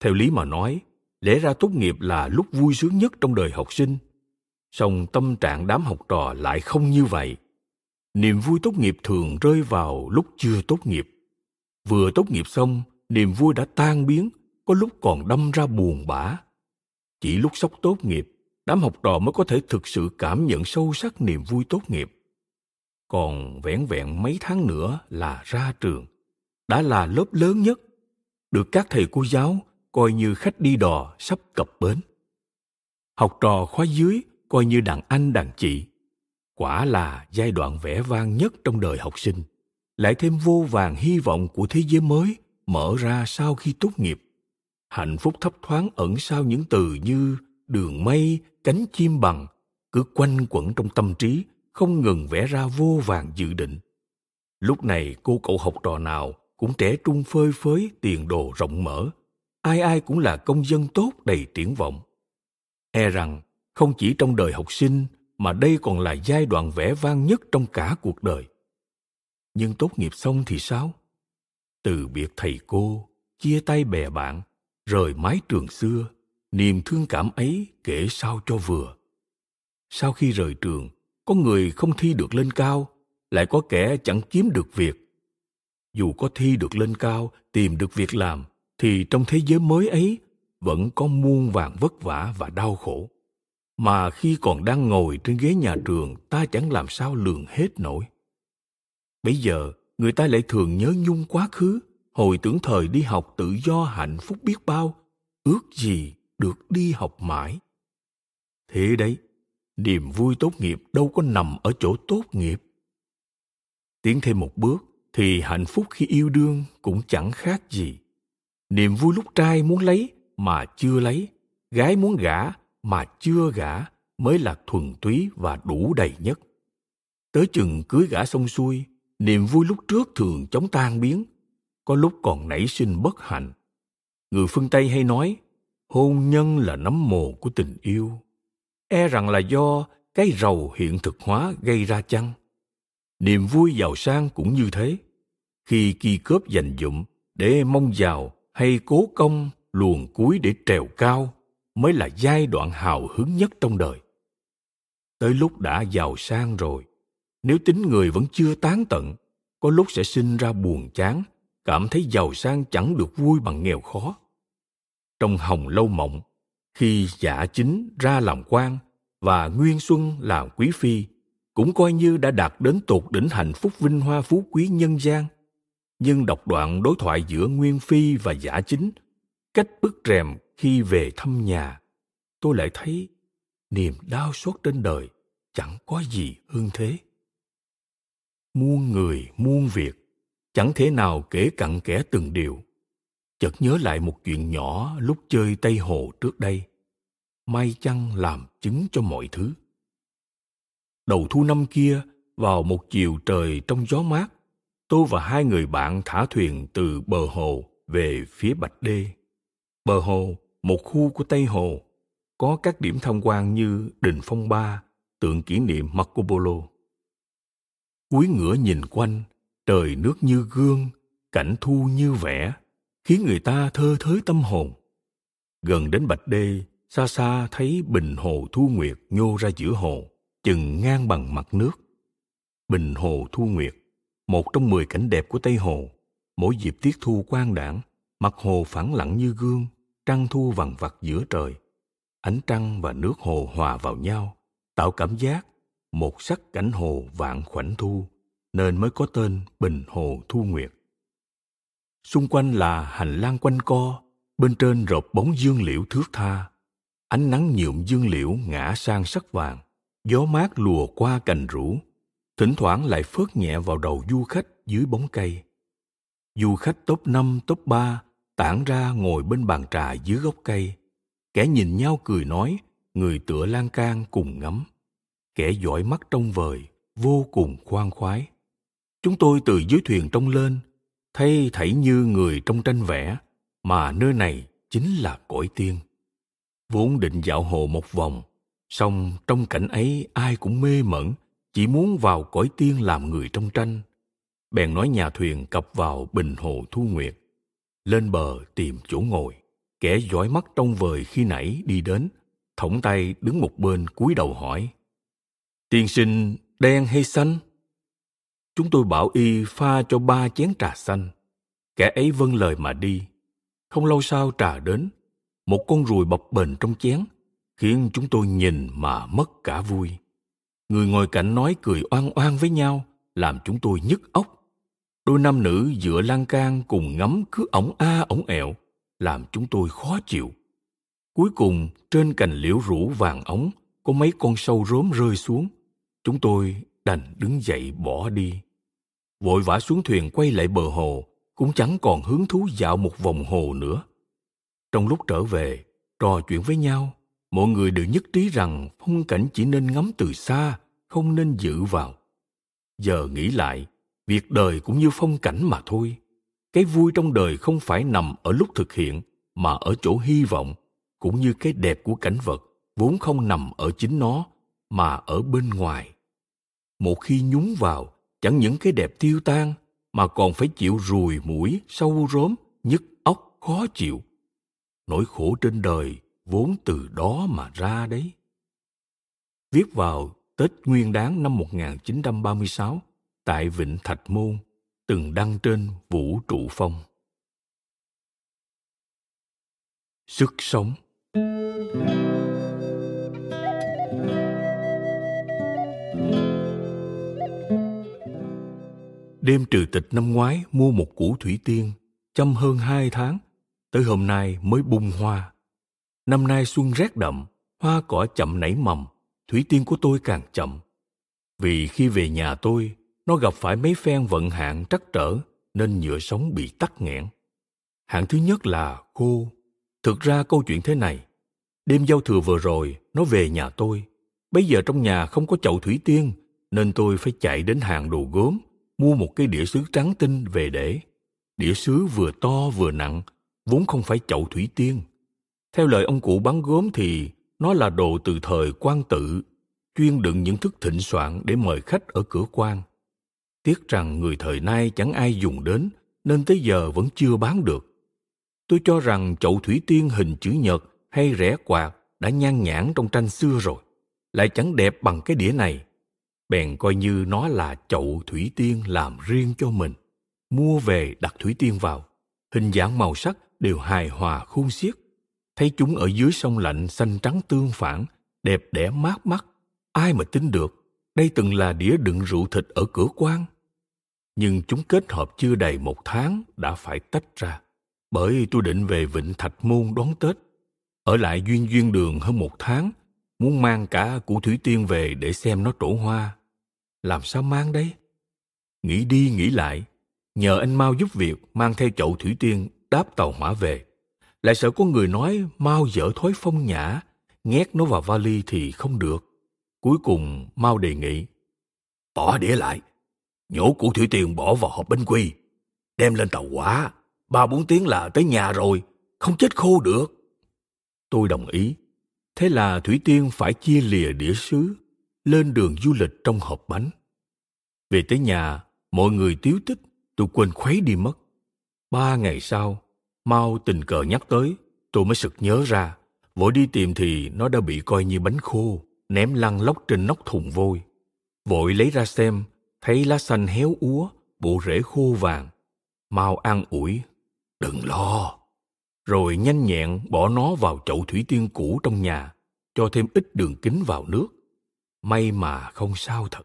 Theo lý mà nói, lẽ ra tốt nghiệp là lúc vui sướng nhất trong đời học sinh. Song tâm trạng đám học trò lại không như vậy. Niềm vui tốt nghiệp thường rơi vào lúc chưa tốt nghiệp. Vừa tốt nghiệp xong niềm vui đã tan biến, có lúc còn đâm ra buồn bã. Chỉ lúc sắp tốt nghiệp, đám học trò mới có thể thực sự cảm nhận sâu sắc niềm vui tốt nghiệp. còn vẻn vẹn mấy tháng nữa là ra trường đã là lớp lớn nhất được các thầy cô giáo coi như khách đi đò sắp cập bến học trò khóa dưới coi như đàn anh đàn chị. Quả là giai đoạn vẻ vang nhất trong đời học sinh. Lại thêm vô vàng hy vọng của thế giới mới mở ra sau khi tốt nghiệp. Hạnh phúc thấp thoáng ẩn sau những từ như đường mây cánh chim bằng cứ quanh quẩn trong tâm trí, không ngừng vẽ ra vô vàng dự định. Lúc này cô cậu học trò nào cũng trẻ trung phơi phới, tiền đồ rộng mở. Ai ai cũng là công dân tốt đầy triển vọng. E rằng không chỉ trong đời học sinh, mà đây còn là giai đoạn vẻ vang nhất trong cả cuộc đời. Nhưng tốt nghiệp xong thì sao? Từ biệt thầy cô, chia tay bè bạn, rời mái trường xưa, niềm thương cảm ấy kể sao cho vừa. Sau khi rời trường, có người không thi được lên cao, lại có kẻ chẳng kiếm được việc. Dù có thi được lên cao, tìm được việc làm, thì trong thế giới mới ấy vẫn có muôn vàng vất vả và đau khổ mà khi còn đang ngồi trên ghế nhà trường, ta chẳng làm sao lường hết nổi. Bây giờ, người ta lại thường nhớ nhung quá khứ, hồi tưởng thời đi học tự do hạnh phúc biết bao, ước gì được đi học mãi. Thế đấy, niềm vui tốt nghiệp đâu có nằm ở chỗ tốt nghiệp. Tiến thêm một bước, thì hạnh phúc khi yêu đương cũng chẳng khác gì. Niềm vui lúc trai muốn lấy mà chưa lấy, gái muốn gả mà chưa gả mới là thuần túy và đủ đầy nhất. Tới chừng cưới gả xong xuôi, niềm vui lúc trước thường chóng tan biến, có lúc còn nảy sinh bất hạnh. Người phương tây hay nói, hôn nhân là nấm mồ của tình yêu. E rằng là do cái rầu hiện thực hóa gây ra chăng? Niềm vui giàu sang cũng như thế. Khi kỳ cướp dành dụm để mong giàu hay cố công, luồn cuối để trèo cao mới là giai đoạn hào hứng nhất trong đời. Tới lúc đã giàu sang rồi, nếu tính người vẫn chưa tán tận, có lúc sẽ sinh ra buồn chán, cảm thấy giàu sang chẳng được vui bằng nghèo khó. Trong hồng lâu mộng, khi giả chính ra làm quan và nguyên xuân làm quý phi, cũng coi như đã đạt đến tột đỉnh hạnh phúc vinh hoa phú quý nhân gian. Nhưng đọc đoạn đối thoại giữa nguyên phi và giả chính, cách bức rèm khi về thăm nhà, tôi lại thấy niềm đau xót trên đời chẳng có gì hơn thế. Muôn người, muôn việc, chẳng thể nào kể cặn kẽ từng điều. Chợt nhớ lại một chuyện nhỏ lúc chơi tây hồ trước đây, may chăng làm chứng cho mọi thứ. Đầu thu năm kia, vào một chiều trời trong gió mát, tôi và hai người bạn thả thuyền từ bờ hồ về phía bạch đê. Bờ hồ một khu của tây hồ, có các điểm tham quan như đình phong ba, tượng kỷ niệm marco polo. Cúi ngửa nhìn quanh, trời nước như gương, cảnh thu như vẽ, khiến người ta thơ thới tâm hồn. Gần đến bạch đê, xa xa thấy bình hồ thu nguyệt nhô ra giữa hồ, chừng ngang bằng mặt nước. Bình hồ thu nguyệt, một trong mười cảnh đẹp của tây hồ, mỗi dịp tiết thu quang đảng mặt hồ phẳng lặng như gương trăng thu vằn vặt giữa trời. Ánh trăng và nước hồ hòa vào nhau, tạo cảm giác một sắc cảnh hồ vạn khoảnh thu, nên mới có tên bình hồ thu nguyệt. Xung quanh là hành lang quanh co, bên trên rộp bóng dương liễu thước tha. Ánh nắng nhuộm dương liễu ngã sang sắc vàng, gió mát lùa qua cành rủ thỉnh thoảng lại phớt nhẹ vào đầu du khách dưới bóng cây. Du khách top năm, top ba tản ra ngồi bên bàn trà dưới gốc cây. Kẻ nhìn nhau cười nói, người tựa lan can cùng ngắm. Kẻ giỏi mắt trong vời, vô cùng khoan khoái. Chúng tôi từ dưới thuyền trông lên, thấy thảy như người trong tranh vẽ, mà nơi này chính là cõi tiên. Vốn định dạo hồ một vòng, song trong cảnh ấy ai cũng mê mẩn, chỉ muốn vào cõi tiên làm người trong tranh. Bèn nói nhà thuyền cập vào bình hồ thu nguyệt lên bờ tìm chỗ ngồi. Kẻ dõi mắt trong vời khi nãy đi đến, thõng tay đứng một bên cúi đầu hỏi, tiên sinh đen hay xanh? Chúng tôi bảo y pha cho ba chén trà xanh. Kẻ ấy vâng lời mà đi. Không lâu sau trà đến, một con ruồi bập bềnh trong chén, khiến chúng tôi nhìn mà mất cả vui. Người ngồi cạnh nói cười oan oan với nhau, làm chúng tôi nhức óc. Đôi nam nữ dựa lan can cùng ngắm cứ ổng a ổng ẹo, làm chúng tôi khó chịu. Cuối cùng, trên cành liễu rủ vàng ống, có mấy con sâu rốm rơi xuống. Chúng tôi đành đứng dậy bỏ đi. Vội vã xuống thuyền quay lại bờ hồ, cũng chẳng còn hứng thú dạo một vòng hồ nữa. Trong lúc trở về, trò chuyện với nhau, mọi người đều nhất trí rằng phong cảnh chỉ nên ngắm từ xa, không nên dự vào. Giờ nghĩ lại, việc đời cũng như phong cảnh mà thôi. Cái vui trong đời không phải nằm ở lúc thực hiện, mà ở chỗ hy vọng, cũng như cái đẹp của cảnh vật vốn không nằm ở chính nó, mà ở bên ngoài. Một khi nhúng vào, chẳng những cái đẹp tiêu tan, mà còn phải chịu rùi mũi, sâu rốm, nhức óc khó chịu. Nỗi khổ trên đời vốn từ đó mà ra đấy. Viết vào Tết Nguyên đán năm 1936 tại Vịnh Thạch Môn, từng đăng trên Vũ Trụ Phong. Sức sống Đêm trừ tịch năm ngoái mua một củ thủy tiên, chăm hơn hai tháng, tới hôm nay mới bung hoa. Năm nay xuân rét đậm, hoa cỏ chậm nảy mầm, thủy tiên của tôi càng chậm. Vì khi về nhà tôi, nó gặp phải mấy phen vận hạn trắc trở nên nhựa sống bị tắc nghẽn. Hạn thứ nhất là khô. Thực ra câu chuyện thế này. Đêm giao thừa vừa rồi, nó về nhà tôi. Bây giờ trong nhà không có chậu thủy tiên, nên tôi phải chạy đến hàng đồ gốm, mua một cái đĩa sứ trắng tinh về để. Đĩa sứ vừa to vừa nặng, vốn không phải chậu thủy tiên. Theo lời ông cụ bán gốm thì nó là đồ từ thời quan tự, chuyên đựng những thức thịnh soạn để mời khách ở cửa quan. Tiếc rằng người thời nay chẳng ai dùng đến, nên tới giờ vẫn chưa bán được. Tôi cho rằng chậu thủy tiên hình chữ nhật hay rẻ quạt đã nhan nhãn trong tranh xưa rồi, lại chẳng đẹp bằng cái đĩa này. Bèn coi như nó là chậu thủy tiên làm riêng cho mình. Mua về đặt thủy tiên vào, hình dạng màu sắc đều hài hòa khôn xiết. Thấy chúng ở dưới sông lạnh xanh trắng tương phản, đẹp đẽ mát mắt. Ai mà tin được, đây từng là đĩa đựng rượu thịt ở cửa quan nhưng chúng kết hợp chưa đầy một tháng đã phải tách ra, bởi tôi định về vịnh thạch môn đón tết. Ở lại duyên duyên đường hơn một tháng, muốn mang cả củ thủy tiên về để xem nó trổ hoa. Làm sao mang đấy nghĩ đi nghĩ lại, nhờ anh mau giúp việc mang theo chậu thủy tiên đáp tàu hỏa về. Lại sợ có người nói mau dở thói phong nhã nhét nó vào vali thì không được. Cuối cùng mau đề nghị bỏ đĩa lại nhổ củ thủy tiên bỏ vào hộp bánh quy, đem lên tàu hỏa, ba bốn tiếng là tới nhà rồi, không chết khô được. Tôi đồng ý. Thế là Thủy Tiên phải chia lìa đĩa sứ, lên đường du lịch trong hộp bánh. Về tới nhà, mọi người tiếu tích, tôi quên khuấy đi mất. Ba ngày sau, mau tình cờ nhắc tới, tôi mới sực nhớ ra, vội đi tìm thì nó đã bị coi như bánh khô, ném lăn lóc trên nóc thùng vôi. Vội lấy ra xem, thấy lá xanh héo úa, bộ rễ khô vàng. Mau an ủi, đừng lo. Rồi nhanh nhẹn bỏ nó vào chậu thủy tiên cũ trong nhà, cho thêm ít đường kính vào nước. May mà không sao thật.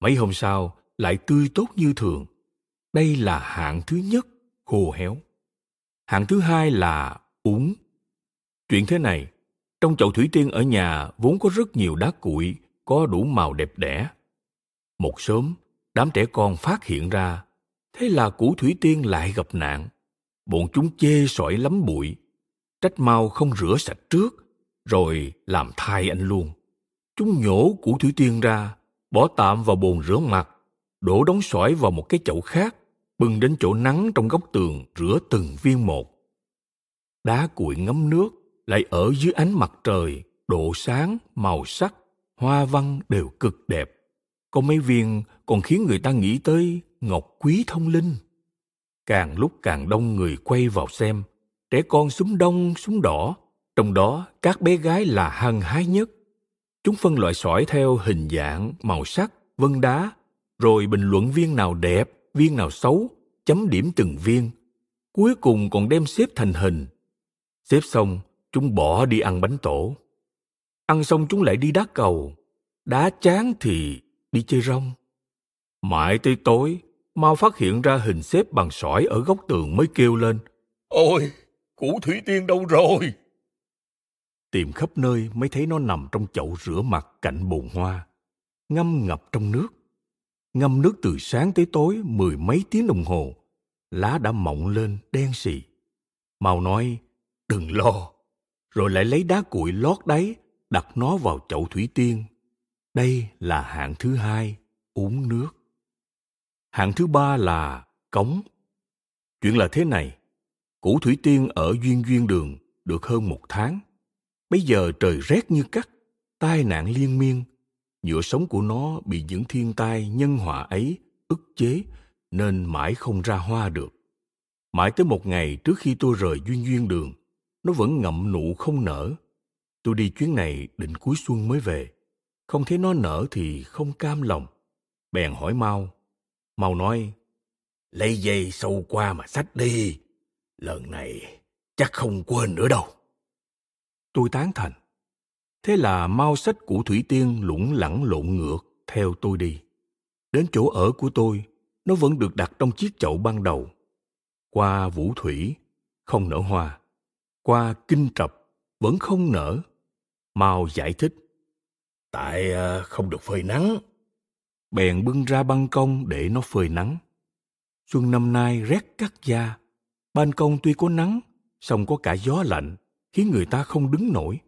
Mấy hôm sau, lại tươi tốt như thường. Đây là hạng thứ nhất, khô héo. Hạng thứ hai là úng. Chuyện thế này, trong chậu thủy tiên ở nhà vốn có rất nhiều đá cuội, có đủ màu đẹp đẽ, một sớm, đám trẻ con phát hiện ra, thế là củ thủy tiên lại gặp nạn. Bọn chúng chê sỏi lắm bụi, trách mau không rửa sạch trước, rồi làm thai anh luôn. Chúng nhổ củ thủy tiên ra, bỏ tạm vào bồn rửa mặt, đổ đống sỏi vào một cái chậu khác, bưng đến chỗ nắng trong góc tường rửa từng viên một. Đá cuội ngấm nước lại ở dưới ánh mặt trời, độ sáng, màu sắc, hoa văn đều cực đẹp. Có mấy viên còn khiến người ta nghĩ tới ngọc quý thông linh. Càng lúc càng đông người quay vào xem, trẻ con súng đông, súng đỏ, trong đó các bé gái là hăng hái nhất. Chúng phân loại sỏi theo hình dạng, màu sắc, vân đá, rồi bình luận viên nào đẹp, viên nào xấu, chấm điểm từng viên. Cuối cùng còn đem xếp thành hình. Xếp xong, chúng bỏ đi ăn bánh tổ. Ăn xong chúng lại đi đá cầu. Đá chán thì đi chơi rong Mãi tới tối, Mau phát hiện ra hình xếp bằng sỏi ở góc tường mới kêu lên. Ôi, củ thủy tiên đâu rồi? Tìm khắp nơi mới thấy nó nằm trong chậu rửa mặt cạnh bồn hoa, ngâm ngập trong nước. Ngâm nước từ sáng tới tối mười mấy tiếng đồng hồ, lá đã mọng lên đen xì. Mau nói, đừng lo, rồi lại lấy đá cuội lót đáy, đặt nó vào chậu thủy tiên. Đây là hạng thứ hai, uống nước. Hạng thứ ba là cống. Chuyện là thế này, củ thủy tiên ở duyên duyên đường được hơn một tháng. Bây giờ trời rét như cắt, tai nạn liên miên. Nhựa sống của nó bị những thiên tai nhân họa ấy ức chế nên mãi không ra hoa được. Mãi tới một ngày trước khi tôi rời duyên duyên đường, nó vẫn ngậm nụ không nở. Tôi đi chuyến này định cuối xuân mới về. Không thấy nó nở thì không cam lòng. Bèn hỏi mau Mau nói, lấy dây sâu qua mà xách đi. Lần này chắc không quên nữa đâu. Tôi tán thành. Thế là mau sách của Thủy Tiên lủng lẳng lộn ngược theo tôi đi. Đến chỗ ở của tôi, nó vẫn được đặt trong chiếc chậu ban đầu. Qua vũ thủy, không nở hoa. Qua kinh trập, vẫn không nở. Mau giải thích. Tại ờ, không được phơi nắng bèn bưng ra ban công để nó phơi nắng. Xuân năm nay rét cắt da, ban công tuy có nắng, song có cả gió lạnh, khiến người ta không đứng nổi.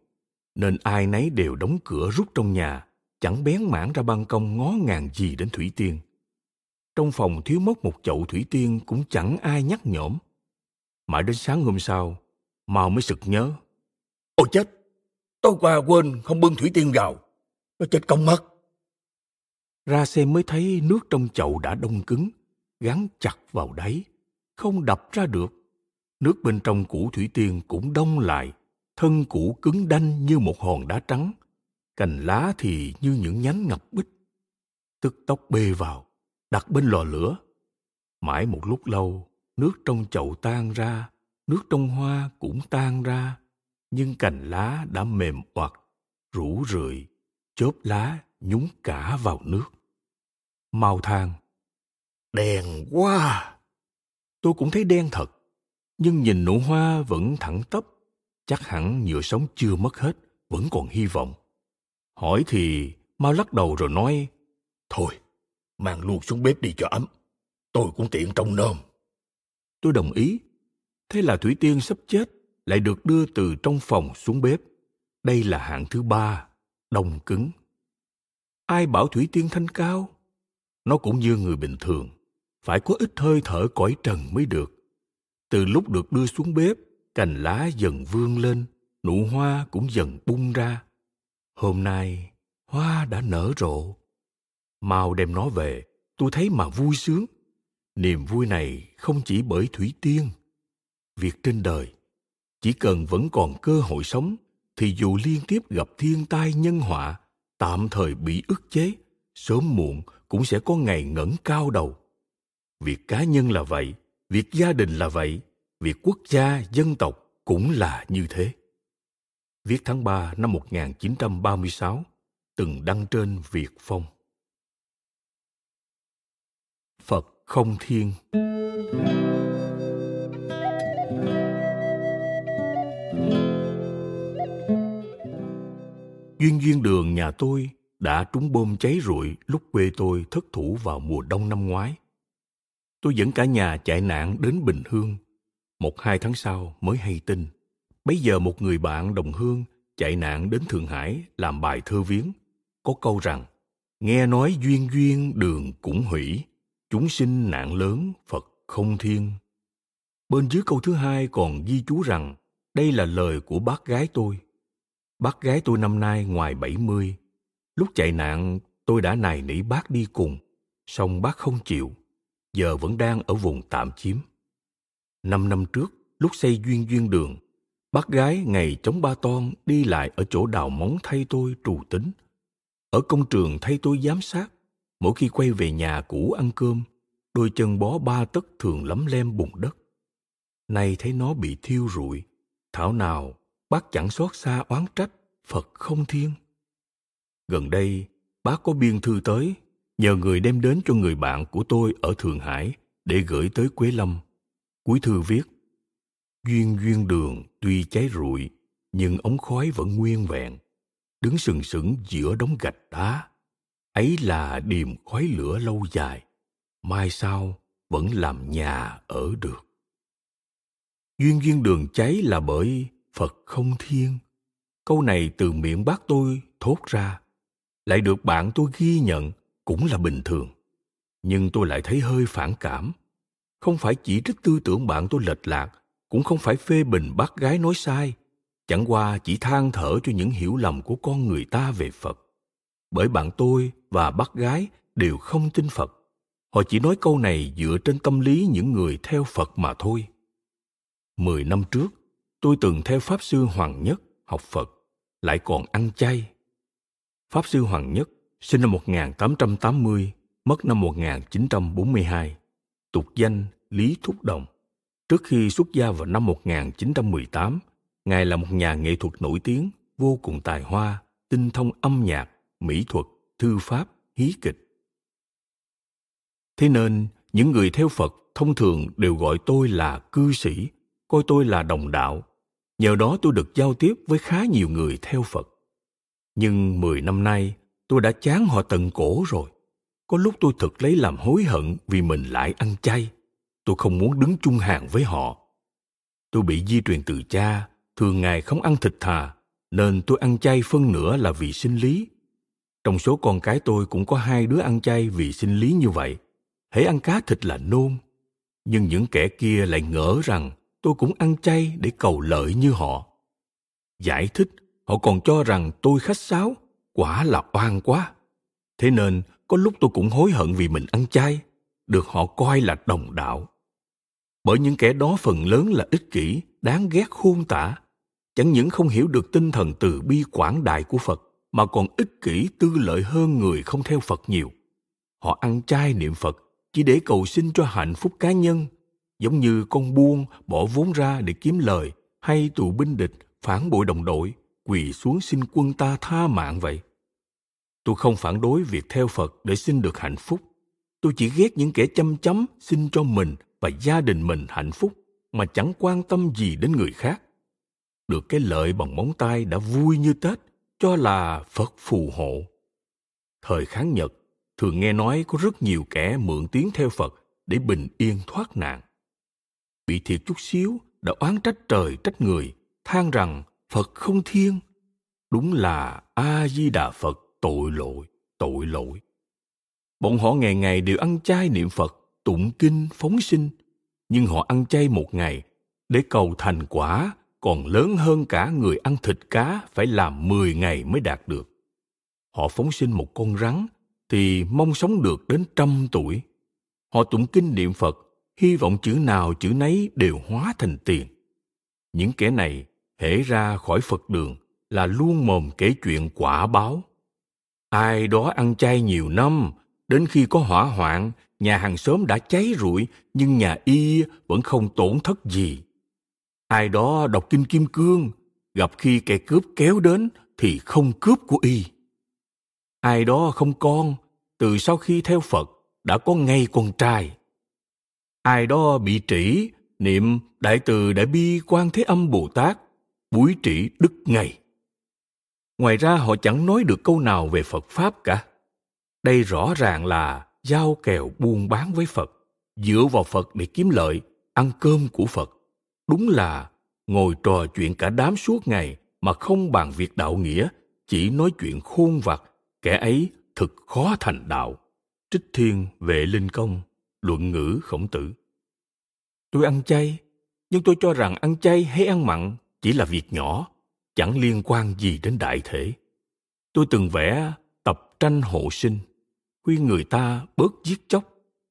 Nên ai nấy đều đóng cửa rút trong nhà, chẳng bén mảng ra ban công ngó ngàng gì đến Thủy Tiên. Trong phòng thiếu mất một chậu Thủy Tiên cũng chẳng ai nhắc nhổm. Mãi đến sáng hôm sau, Mao mới sực nhớ. Ôi chết! Tối qua quên không bưng Thủy Tiên vào. Nó chết công mất. Ra xem mới thấy nước trong chậu đã đông cứng, gắn chặt vào đáy, không đập ra được. Nước bên trong củ thủy tiên cũng đông lại, thân củ cứng đanh như một hòn đá trắng, cành lá thì như những nhánh ngọc bích. Tức tốc bê vào, đặt bên lò lửa. Mãi một lúc lâu, nước trong chậu tan ra, nước trong hoa cũng tan ra, nhưng cành lá đã mềm oặt, rũ rượi chớp lá, nhúng cả vào nước. Mau than. Đen quá. Tôi cũng thấy đen thật, nhưng nhìn nụ hoa vẫn thẳng tắp. Chắc hẳn nhựa sống chưa mất hết, vẫn còn hy vọng. Hỏi thì mau lắc đầu rồi nói, thôi, mang luôn xuống bếp đi cho ấm. Tôi cũng tiện trong nôm. Tôi đồng ý. Thế là thủy tiên sắp chết, lại được đưa từ trong phòng xuống bếp. Đây là hạng thứ ba đông cứng. Ai bảo thủy tiên thanh cao? Nó cũng như người bình thường. Phải có ít hơi thở cõi trần mới được. Từ lúc được đưa xuống bếp, cành lá dần vươn lên, nụ hoa cũng dần bung ra. Hôm nay, hoa đã nở rộ. Mau đem nó về, tôi thấy mà vui sướng. Niềm vui này không chỉ bởi thủy tiên. Việc trên đời, chỉ cần vẫn còn cơ hội sống thì dù liên tiếp gặp thiên tai nhân họa tạm thời bị ức chế sớm muộn cũng sẽ có ngày ngẩng cao đầu. Việc cá nhân là vậy, việc gia đình là vậy, việc quốc gia, dân tộc cũng là như thế. Viết tháng 3 năm 1936, từng đăng trên Việt Phong. Phật không thiên Duyên duyên đường nhà tôi đã trúng bom cháy rụi lúc quê tôi thất thủ vào mùa đông năm ngoái. Tôi dẫn cả nhà chạy nạn đến Bình Hương. Một hai tháng sau mới hay tin. Bây giờ một người bạn đồng hương chạy nạn đến Thượng Hải làm bài thơ viếng. Có câu rằng, nghe nói duyên duyên đường cũng hủy, chúng sinh nạn lớn Phật không thiên. Bên dưới câu thứ hai còn ghi chú rằng, đây là lời của bác gái tôi. Bác gái tôi năm nay ngoài 70, Lúc chạy nạn, tôi đã nài nỉ bác đi cùng, song bác không chịu, giờ vẫn đang ở vùng tạm chiếm. Năm năm trước, lúc xây duyên duyên đường, bác gái ngày chống ba ton đi lại ở chỗ đào móng thay tôi trù tính. Ở công trường thay tôi giám sát, mỗi khi quay về nhà cũ ăn cơm, đôi chân bó ba tấc thường lấm lem bùn đất. Nay thấy nó bị thiêu rụi, thảo nào bác chẳng xót xa oán trách Phật không thiên. Gần đây, bác có biên thư tới, nhờ người đem đến cho người bạn của tôi ở Thượng Hải để gửi tới Quế Lâm. Cuối thư viết, Duyên duyên đường tuy cháy rụi, nhưng ống khói vẫn nguyên vẹn, đứng sừng sững giữa đống gạch đá. Ấy là điềm khói lửa lâu dài, mai sau vẫn làm nhà ở được. Duyên duyên đường cháy là bởi Phật không thiên. Câu này từ miệng bác tôi thốt ra, lại được bạn tôi ghi nhận cũng là bình thường. Nhưng tôi lại thấy hơi phản cảm. Không phải chỉ trích tư tưởng bạn tôi lệch lạc, cũng không phải phê bình bác gái nói sai, chẳng qua chỉ than thở cho những hiểu lầm của con người ta về Phật. Bởi bạn tôi và bác gái đều không tin Phật. Họ chỉ nói câu này dựa trên tâm lý những người theo Phật mà thôi. Mười năm trước, tôi từng theo Pháp Sư Hoàng Nhất học Phật, lại còn ăn chay. Pháp Sư Hoàng Nhất sinh năm 1880, mất năm 1942, tục danh Lý Thúc Đồng. Trước khi xuất gia vào năm 1918, Ngài là một nhà nghệ thuật nổi tiếng, vô cùng tài hoa, tinh thông âm nhạc, mỹ thuật, thư pháp, hí kịch. Thế nên, những người theo Phật thông thường đều gọi tôi là cư sĩ, coi tôi là đồng đạo. Nhờ đó tôi được giao tiếp với khá nhiều người theo Phật. Nhưng mười năm nay, tôi đã chán họ tận cổ rồi. Có lúc tôi thực lấy làm hối hận vì mình lại ăn chay. Tôi không muốn đứng chung hàng với họ. Tôi bị di truyền từ cha, thường ngày không ăn thịt thà, nên tôi ăn chay phân nửa là vì sinh lý. Trong số con cái tôi cũng có hai đứa ăn chay vì sinh lý như vậy. Hãy ăn cá thịt là nôn. Nhưng những kẻ kia lại ngỡ rằng tôi cũng ăn chay để cầu lợi như họ. Giải thích, họ còn cho rằng tôi khách sáo, quả là oan quá. Thế nên, có lúc tôi cũng hối hận vì mình ăn chay, được họ coi là đồng đạo. Bởi những kẻ đó phần lớn là ích kỷ, đáng ghét khôn tả, chẳng những không hiểu được tinh thần từ bi quảng đại của Phật, mà còn ích kỷ tư lợi hơn người không theo Phật nhiều. Họ ăn chay niệm Phật chỉ để cầu xin cho hạnh phúc cá nhân, giống như con buôn bỏ vốn ra để kiếm lời, hay tù binh địch phản bội đồng đội, quỳ xuống xin quân ta tha mạng vậy? Tôi không phản đối việc theo phật để xin được hạnh phúc. Tôi chỉ ghét những kẻ chăm chấm xin cho mình và gia đình mình hạnh phúc, mà chẳng quan tâm gì đến người khác. Được cái lợi bằng móng tay đã vui như tết, cho là phật phù hộ. Thời kháng nhật, thường nghe nói có rất nhiều kẻ mượn tiếng theo phật để bình yên thoát nạn bị thiệt chút xíu đã oán trách trời, trách người, than rằng phật không thiên đúng là a di đà phật tội lỗi tội lỗi bọn họ ngày ngày đều ăn chay niệm phật, tụng kinh, phóng sinh nhưng họ ăn chay một ngày, để cầu thành quả còn lớn hơn cả người ăn thịt cá phải làm 10 ngày mới đạt được. Họ phóng sinh một con rắn thì mong sống được đến trăm tuổi. Họ tụng kinh niệm Phật hy vọng chữ nào chữ nấy đều hóa thành tiền. Những kẻ này hễ ra khỏi Phật đường là luôn mồm kể chuyện quả báo. Ai đó ăn chay nhiều năm, đến khi có hỏa hoạn, nhà hàng xóm đã cháy rụi nhưng nhà y vẫn không tổn thất gì. Ai đó đọc kinh kim cương, gặp khi kẻ cướp kéo đến thì không cướp của y. Ai đó không con, từ sau khi theo Phật đã có ngay con trai ai đó bị trĩ, niệm đại từ đại bi quan thế âm bồ tát, búi trĩ đức ngày ngoài ra họ chẳng nói được câu nào về phật pháp cả. Đây rõ ràng là giao kèo buôn bán với phật, dựa vào phật để kiếm lợi, ăn cơm của phật. Đúng là ngồi trò chuyện cả đám suốt ngày mà không bàn việc đạo nghĩa, chỉ nói chuyện khôn vặt, kẻ ấy thực khó thành đạo. Trích thiên vệ linh công luận ngữ khổng tử. Tôi ăn chay, nhưng tôi cho rằng ăn chay hay ăn mặn chỉ là việc nhỏ, chẳng liên quan gì đến đại thể. Tôi từng vẽ tập tranh hộ sinh, khuyên người ta bớt giết chóc,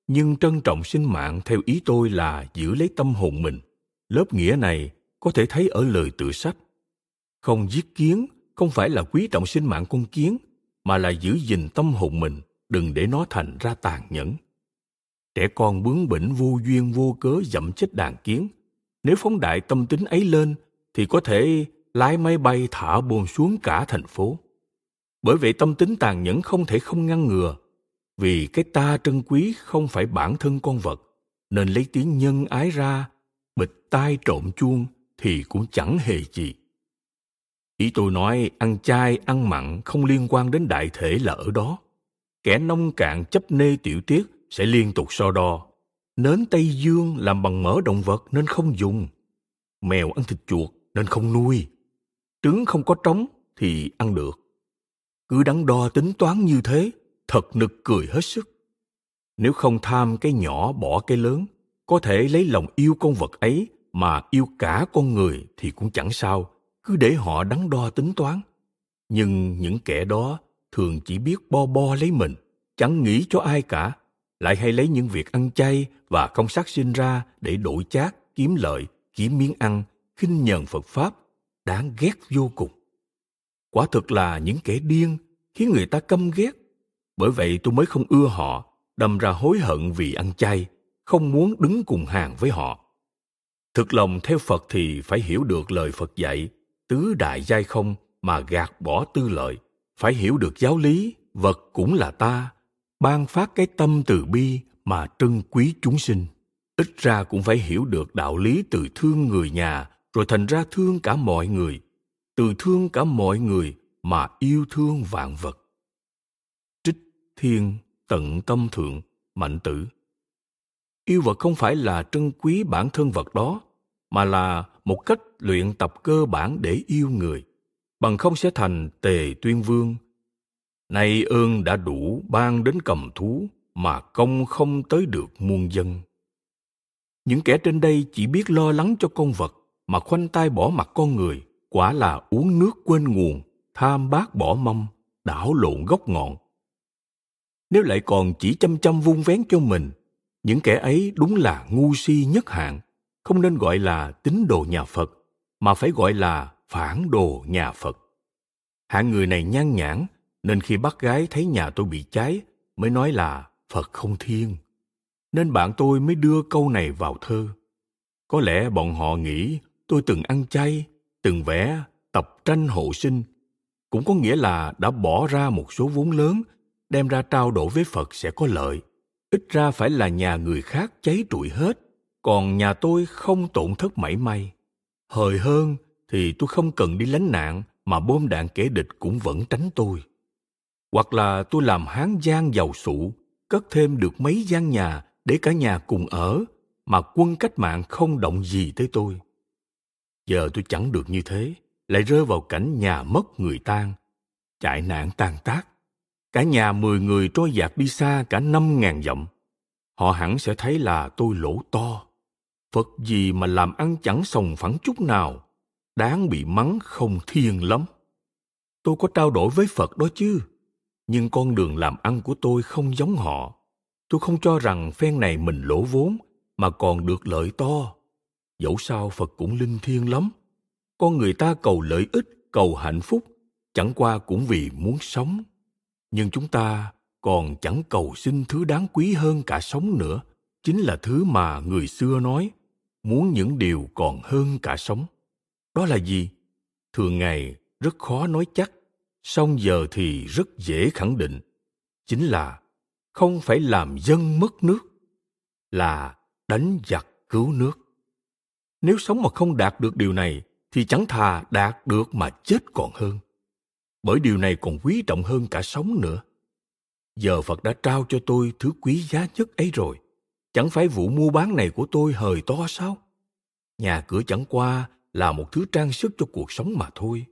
nhưng trân trọng sinh mạng theo ý tôi là giữ lấy tâm hồn mình. Lớp nghĩa này có thể thấy ở lời tự sách. Không giết kiến không phải là quý trọng sinh mạng con kiến, mà là giữ gìn tâm hồn mình, đừng để nó thành ra tàn nhẫn trẻ con bướng bỉnh vô duyên vô cớ dẫm chết đàn kiến. Nếu phóng đại tâm tính ấy lên, thì có thể lái máy bay thả bom xuống cả thành phố. Bởi vậy tâm tính tàn nhẫn không thể không ngăn ngừa, vì cái ta trân quý không phải bản thân con vật, nên lấy tiếng nhân ái ra bịch tai trộm chuông thì cũng chẳng hề gì. Ý tôi nói ăn chay, ăn mặn không liên quan đến đại thể là ở đó. Kẻ nông cạn chấp nê tiểu tiết sẽ liên tục so đo. Nến tây dương làm bằng mỡ động vật nên không dùng. Mèo ăn thịt chuột nên không nuôi. Trứng không có trống thì ăn được. Cứ đắn đo tính toán như thế, thật nực cười hết sức. Nếu không tham cái nhỏ bỏ cái lớn, có thể lấy lòng yêu con vật ấy mà yêu cả con người thì cũng chẳng sao, cứ để họ đắn đo tính toán. Nhưng những kẻ đó thường chỉ biết bo bo lấy mình, chẳng nghĩ cho ai cả lại hay lấy những việc ăn chay và không sát sinh ra để đổi chác kiếm lợi, kiếm miếng ăn, khinh nhờn phật pháp, đáng ghét vô cùng. Quả thực là những kẻ điên khiến người ta căm ghét. Bởi vậy tôi mới không ưa họ, đâm ra hối hận vì ăn chay, không muốn đứng cùng hàng với họ. Thực lòng theo phật thì phải hiểu được lời phật dạy, tứ đại giai không mà gạt bỏ tư lợi. Phải hiểu được giáo lý, vật cũng là ta ban phát cái tâm từ bi mà trân quý chúng sinh. Ít ra cũng phải hiểu được đạo lý từ thương người nhà, rồi thành ra thương cả mọi người. Từ thương cả mọi người mà yêu thương vạn vật. Trích thiên tận tâm thượng, mạnh tử. Yêu vật không phải là trân quý bản thân vật đó, mà là một cách luyện tập cơ bản để yêu người. Bằng không sẽ thành tề tuyên vương nay ơn đã đủ ban đến cầm thú mà công không tới được muôn dân. Những kẻ trên đây chỉ biết lo lắng cho con vật mà khoanh tay bỏ mặt con người, quả là uống nước quên nguồn, tham bát bỏ mâm, đảo lộn gốc ngọn. Nếu lại còn chỉ chăm chăm vung vén cho mình, những kẻ ấy đúng là ngu si nhất hạng, không nên gọi là tín đồ nhà phật, mà phải gọi là phản đồ nhà phật. Hạng người này nhan nhản nên khi bắt gái thấy nhà tôi bị cháy, mới nói là phật không thiên nên bạn tôi mới đưa câu này vào thơ. Có lẽ bọn họ nghĩ tôi từng ăn chay, từng vẽ, tập tranh hộ sinh. Cũng có nghĩa là đã bỏ ra một số vốn lớn, đem ra trao đổi với phật sẽ có lợi. Ít ra phải là nhà người khác cháy trụi hết, còn nhà tôi không tổn thất mảy may. Hời hơn thì tôi không cần đi lánh nạn, mà bom đạn kẻ địch cũng vẫn tránh tôi hoặc là tôi làm hán gian giàu sụ cất thêm được mấy gian nhà để cả nhà cùng ở, mà quân cách mạng không động gì tới tôi. Giờ tôi chẳng được như thế, lại rơi vào cảnh nhà mất người tan chạy nạn tàn tác. Cả nhà mười người trôi dạt đi xa cả năm ngàn dặm. Họ hẳn sẽ thấy là tôi lỗ to. Phật gì mà làm ăn chẳng sòng phẳng chút nào, đáng bị mắng không thiên lắm. Tôi có trao đổi với phật đó chứ nhưng con đường làm ăn của tôi không giống họ. Tôi không cho rằng phen này mình lỗ vốn, mà còn được lợi to. Dẫu sao phật cũng linh thiêng lắm. Con người ta cầu lợi ích, cầu hạnh phúc, chẳng qua cũng vì muốn sống. Nhưng chúng ta còn chẳng cầu xin thứ đáng quý hơn cả sống nữa, chính là thứ mà người xưa nói, muốn những điều còn hơn cả sống. Đó là gì? Thường ngày rất khó nói chắc song giờ thì rất dễ khẳng định, chính là không phải làm dân mất nước, là đánh giặc cứu nước. Nếu sống mà không đạt được điều này, thì chẳng thà đạt được mà chết còn hơn. Bởi điều này còn quý trọng hơn cả sống nữa. Giờ phật đã trao cho tôi thứ quý giá nhất ấy rồi. Chẳng phải vụ mua bán này của tôi hời to sao? Nhà cửa chẳng qua là một thứ trang sức cho cuộc sống mà thôi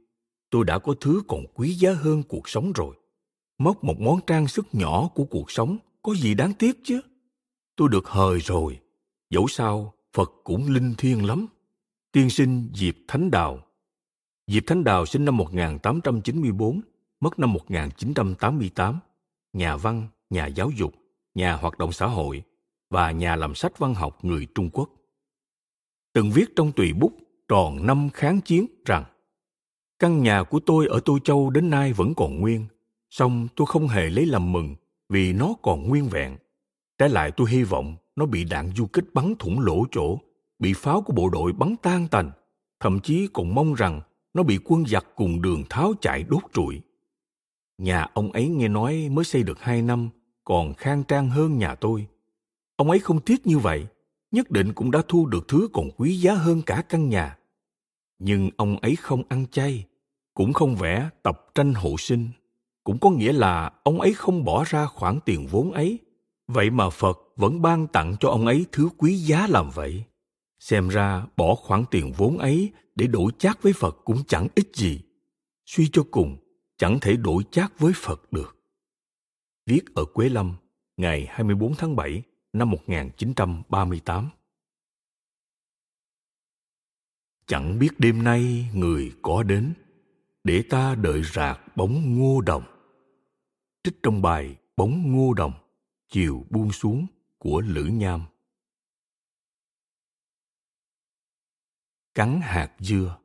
tôi đã có thứ còn quý giá hơn cuộc sống rồi. Mất một món trang sức nhỏ của cuộc sống có gì đáng tiếc chứ? Tôi được hời rồi. Dẫu sao phật cũng linh thiêng lắm. Tiên sinh diệp thánh đào. Diệp thánh đào sinh năm 1894, mất năm 1988, nhà văn, nhà giáo dục, nhà hoạt động xã hội và nhà làm sách văn học người Trung Quốc. Từng viết trong tùy bút tròn năm kháng chiến rằng Căn nhà của tôi ở Tô Châu đến nay vẫn còn nguyên, song tôi không hề lấy làm mừng vì nó còn nguyên vẹn. Trái lại tôi hy vọng nó bị đạn du kích bắn thủng lỗ chỗ, bị pháo của bộ đội bắn tan tành, thậm chí còn mong rằng nó bị quân giặc cùng đường tháo chạy đốt trụi. Nhà ông ấy nghe nói mới xây được hai năm, còn khang trang hơn nhà tôi. Ông ấy không tiếc như vậy, nhất định cũng đã thu được thứ còn quý giá hơn cả căn nhà. Nhưng ông ấy không ăn chay, cũng không vẽ tập tranh hộ sinh, cũng có nghĩa là ông ấy không bỏ ra khoản tiền vốn ấy. Vậy mà Phật vẫn ban tặng cho ông ấy thứ quý giá làm vậy. Xem ra bỏ khoản tiền vốn ấy để đổi chác với Phật cũng chẳng ích gì. Suy cho cùng, chẳng thể đổi chác với Phật được. Viết ở Quế Lâm, ngày 24 tháng 7 năm 1938. Chẳng biết đêm nay người có đến, để ta đợi rạc bóng ngô đồng. Trích trong bài Bóng ngô đồng, chiều buông xuống của Lữ Nham. Cắn hạt dưa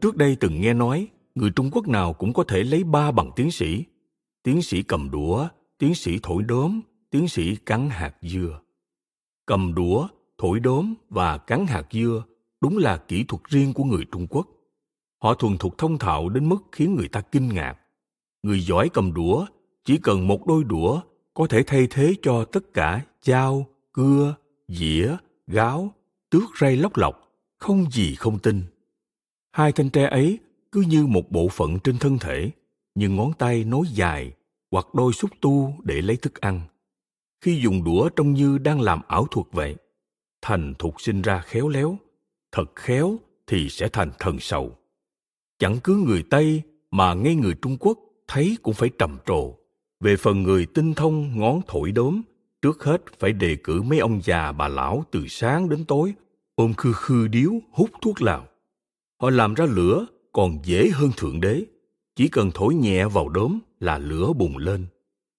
Trước đây từng nghe nói, người Trung Quốc nào cũng có thể lấy ba bằng tiến sĩ. Tiến sĩ cầm đũa, tiến sĩ thổi đốm, tiến sĩ cắn hạt dưa. Cầm đũa, thổi đốm và cắn hạt dưa đúng là kỹ thuật riêng của người Trung Quốc. Họ thuần thục thông thạo đến mức khiến người ta kinh ngạc. Người giỏi cầm đũa chỉ cần một đôi đũa có thể thay thế cho tất cả dao, cưa, dĩa, gáo, tước ray lóc lọc, không gì không tin. Hai thanh tre ấy cứ như một bộ phận trên thân thể, như ngón tay nối dài hoặc đôi xúc tu để lấy thức ăn. Khi dùng đũa trông như đang làm ảo thuật vậy. Thành thục sinh ra khéo léo, thật khéo thì sẽ thành thần sầu. Chẳng cứ người Tây mà ngay người Trung Quốc thấy cũng phải trầm trồ. Về phần người tinh thông ngón thổi đốm, trước hết phải đề cử mấy ông già bà lão từ sáng đến tối, ôm khư khư điếu hút thuốc lào. Họ làm ra lửa còn dễ hơn Thượng Đế. Chỉ cần thổi nhẹ vào đốm là lửa bùng lên.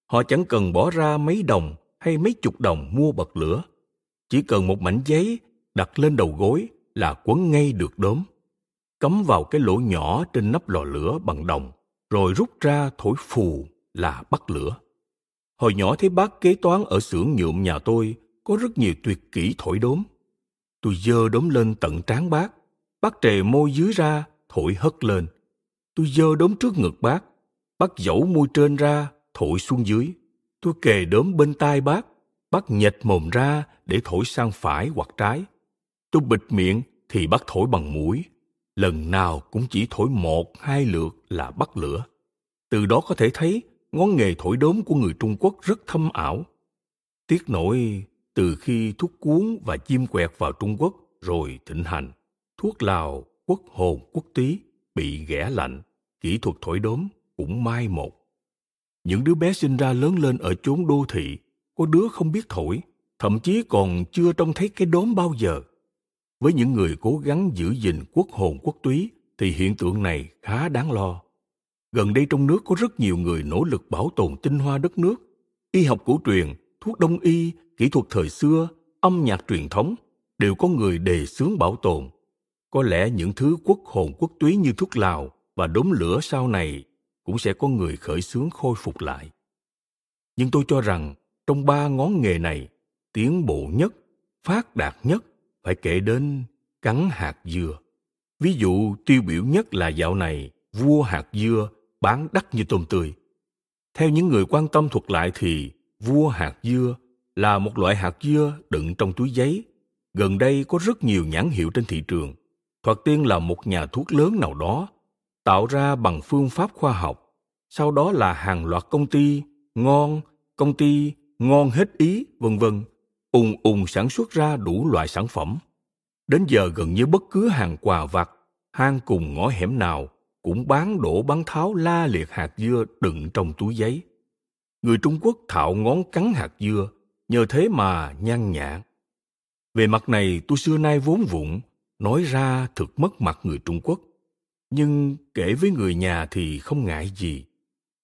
Họ chẳng cần bỏ ra mấy đồng hay mấy chục đồng mua bật lửa. Chỉ cần một mảnh giấy đặt lên đầu gối là quấn ngay được đốm. Cắm vào cái lỗ nhỏ trên nắp lò lửa bằng đồng, rồi rút ra thổi phù là bắt lửa. Hồi nhỏ thấy bác kế toán ở xưởng nhuộm nhà tôi có rất nhiều tuyệt kỹ thổi đốm. Tôi dơ đốm lên tận trán bác, bác trề môi dưới ra, thổi hất lên. Tôi dơ đốm trước ngực bác, bác dẫu môi trên ra, thổi xuống dưới. Tôi kề đốm bên tai bác, bác nhệch mồm ra để thổi sang phải hoặc trái. Tôi bịt miệng thì bác thổi bằng mũi. Lần nào cũng chỉ thổi một, hai lượt là bắt lửa. Từ đó có thể thấy ngón nghề thổi đốm của người Trung Quốc rất thâm ảo. Tiếc nổi từ khi thuốc cuốn và chim quẹt vào Trung Quốc rồi thịnh hành, thuốc lào, quốc hồn, quốc túy bị ghẻ lạnh, kỹ thuật thổi đốm cũng mai một. Những đứa bé sinh ra lớn lên ở chốn đô thị, có đứa không biết thổi, thậm chí còn chưa trông thấy cái đốm bao giờ. Với những người cố gắng giữ gìn quốc hồn quốc túy thì hiện tượng này khá đáng lo. Gần đây trong nước có rất nhiều người nỗ lực bảo tồn tinh hoa đất nước. Y học cổ truyền, thuốc đông y, kỹ thuật thời xưa, âm nhạc truyền thống đều có người đề xướng bảo tồn. Có lẽ những thứ quốc hồn quốc túy như thuốc lào và đốm lửa sau này cũng sẽ có người khởi xướng khôi phục lại. Nhưng tôi cho rằng trong ba ngón nghề này, tiến bộ nhất, phát đạt nhất phải kể đến cắn hạt dưa. Ví dụ tiêu biểu nhất là dạo này vua hạt dưa bán đắt như tôm tươi. Theo những người quan tâm thuật lại thì vua hạt dưa là một loại hạt dưa đựng trong túi giấy. Gần đây có rất nhiều nhãn hiệu trên thị trường. Thoạt tiên là một nhà thuốc lớn nào đó, tạo ra bằng phương pháp khoa học. Sau đó là hàng loạt công ty ngon, công ty ngon hết ý, vân vân, ùng ùng sản xuất ra đủ loại sản phẩm. Đến giờ gần như bất cứ hàng quà vặt, hang cùng ngõ hẻm nào cũng bán đổ bán tháo la liệt hạt dưa đựng trong túi giấy. Người Trung Quốc thạo ngón cắn hạt dưa, nhờ thế mà nhan nhản. Về mặt này tôi xưa nay vốn vụng, nói ra thực mất mặt người Trung Quốc. Nhưng kể với người nhà thì không ngại gì.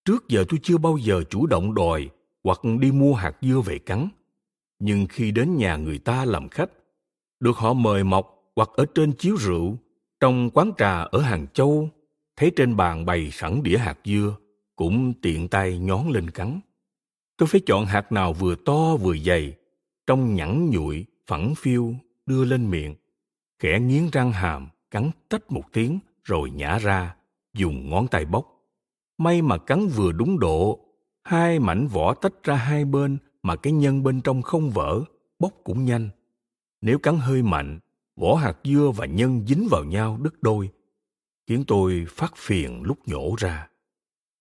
Trước giờ tôi chưa bao giờ chủ động đòi hoặc đi mua hạt dưa về cắn. Nhưng khi đến nhà người ta làm khách, được họ mời mọc hoặc ở trên chiếu rượu, trong quán trà ở Hàng Châu thấy trên bàn bày sẵn đĩa hạt dưa, cũng tiện tay nhón lên cắn. Tôi phải chọn hạt nào vừa to vừa dày, trong nhẵn nhụi, phẳng phiu, đưa lên miệng. khẽ nghiến răng hàm, cắn tách một tiếng rồi nhả ra, dùng ngón tay bóc. May mà cắn vừa đúng độ, hai mảnh vỏ tách ra hai bên mà cái nhân bên trong không vỡ, bóc cũng nhanh. Nếu cắn hơi mạnh, vỏ hạt dưa và nhân dính vào nhau đứt đôi, khiến tôi phát phiền lúc nhổ ra.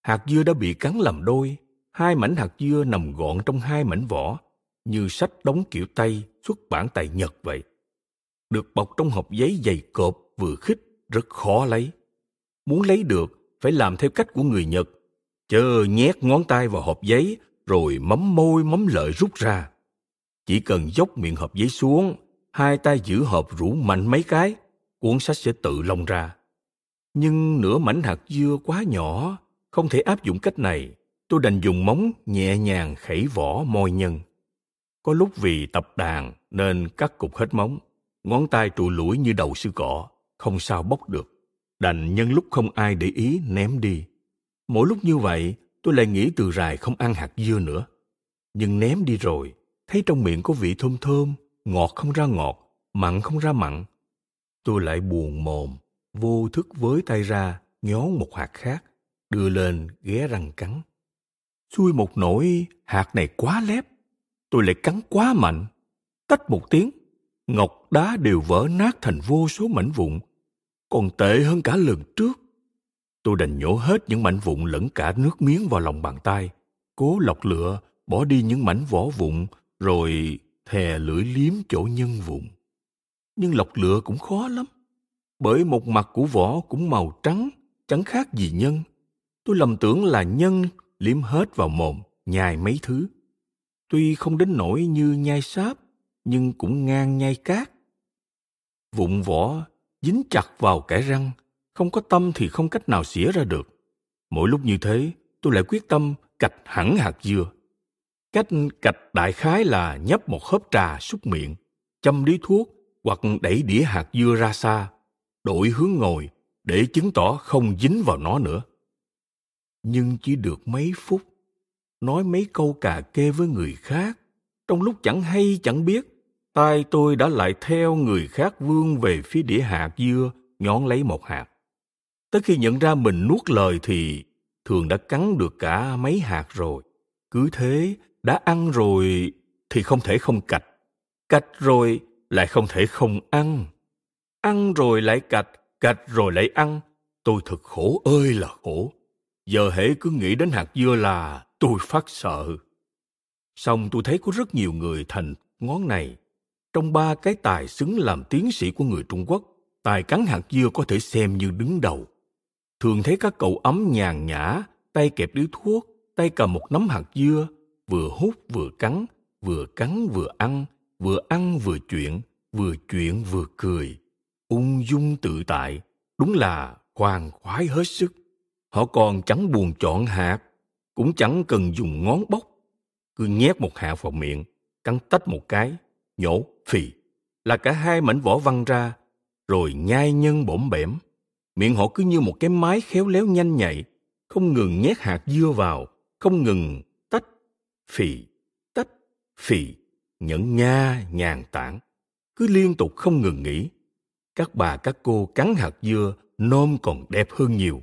Hạt dưa đã bị cắn làm đôi, hai mảnh hạt dưa nằm gọn trong hai mảnh vỏ, như sách đóng kiểu Tây xuất bản tại Nhật vậy. Được bọc trong hộp giấy dày cộp vừa khít rất khó lấy. Muốn lấy được phải làm theo cách của người Nhật, chớ nhét ngón tay vào hộp giấy rồi mắm môi mắm lợi rút ra. Chỉ cần dốc miệng hộp giấy xuống, hai tay giữ hộp rủ mạnh mấy cái, cuốn sách sẽ tự lông ra. Nhưng nửa mảnh hạt dưa quá nhỏ, không thể áp dụng cách này. Tôi đành dùng móng nhẹ nhàng khẩy vỏ môi nhân. Có lúc vì tập đàn nên cắt cục hết móng, ngón tay trụ lũi như đầu sư cỏ không sao bóc được. Đành nhân lúc không ai để ý ném đi. Mỗi lúc như vậy, tôi lại nghĩ từ rài không ăn hạt dưa nữa. Nhưng ném đi rồi, thấy trong miệng có vị thơm thơm, ngọt không ra ngọt, mặn không ra mặn. Tôi lại buồn mồm, vô thức với tay ra, nhón một hạt khác, đưa lên ghé răng cắn. Xui một nỗi hạt này quá lép, tôi lại cắn quá mạnh. Tách một tiếng, ngọc đá đều vỡ nát thành vô số mảnh vụn. Còn tệ hơn cả lần trước. Tôi đành nhổ hết những mảnh vụn lẫn cả nước miếng vào lòng bàn tay, cố lọc lựa, bỏ đi những mảnh vỏ vụn, rồi thè lưỡi liếm chỗ nhân vụn. Nhưng lọc lựa cũng khó lắm, bởi một mặt của vỏ cũng màu trắng, chẳng khác gì nhân. Tôi lầm tưởng là nhân liếm hết vào mồm, nhai mấy thứ. Tuy không đến nỗi như nhai sáp, nhưng cũng ngang nhai cát. Vụn vỏ dính chặt vào kẻ răng, không có tâm thì không cách nào xỉa ra được. Mỗi lúc như thế, tôi lại quyết tâm cạch hẳn hạt dưa. Cách cạch đại khái là nhấp một hớp trà súc miệng, châm điếu thuốc hoặc đẩy đĩa hạt dưa ra xa, đổi hướng ngồi để chứng tỏ không dính vào nó nữa. Nhưng chỉ được mấy phút, nói mấy câu cà kê với người khác, trong lúc chẳng hay chẳng biết, tay tôi đã lại theo người khác vươn về phía đĩa hạt dưa, nhón lấy một hạt. Tới khi nhận ra mình nuốt lời thì thường đã cắn được cả mấy hạt rồi. Cứ thế, đã ăn rồi thì không thể không cạch. Cạch rồi lại không thể không ăn. Ăn rồi lại cạch, cạch rồi lại ăn. Tôi thật khổ ơi là khổ. Giờ hễ cứ nghĩ đến hạt dưa là tôi phát sợ. Xong tôi thấy có rất nhiều người thành ngón này. Trong ba cái tài xứng làm tiến sĩ của người Trung Quốc, tài cắn hạt dưa có thể xem như đứng đầu. Thường thấy các cậu ấm nhàn nhã, tay kẹp điếu thuốc, tay cầm một nắm hạt dưa, vừa hút vừa cắn, vừa cắn vừa ăn, vừa ăn vừa chuyện, vừa chuyện vừa cười, ung dung tự tại, đúng là khoan khoái hết sức. Họ còn chẳng buồn chọn hạt, cũng chẳng cần dùng ngón bóc, cứ nhét một hạt vào miệng, cắn tách một cái, nhổ, phì, là cả hai mảnh vỏ văng ra, rồi nhai nhân bổm bẻm. Miệng họ cứ như một cái máy khéo léo nhanh nhạy, không ngừng nhét hạt dưa vào, không ngừng tách, phì, tách, phì, nhẫn nha, nhàn tản, cứ liên tục không ngừng nghỉ. Các bà các cô cắn hạt dưa, nôm còn đẹp hơn nhiều.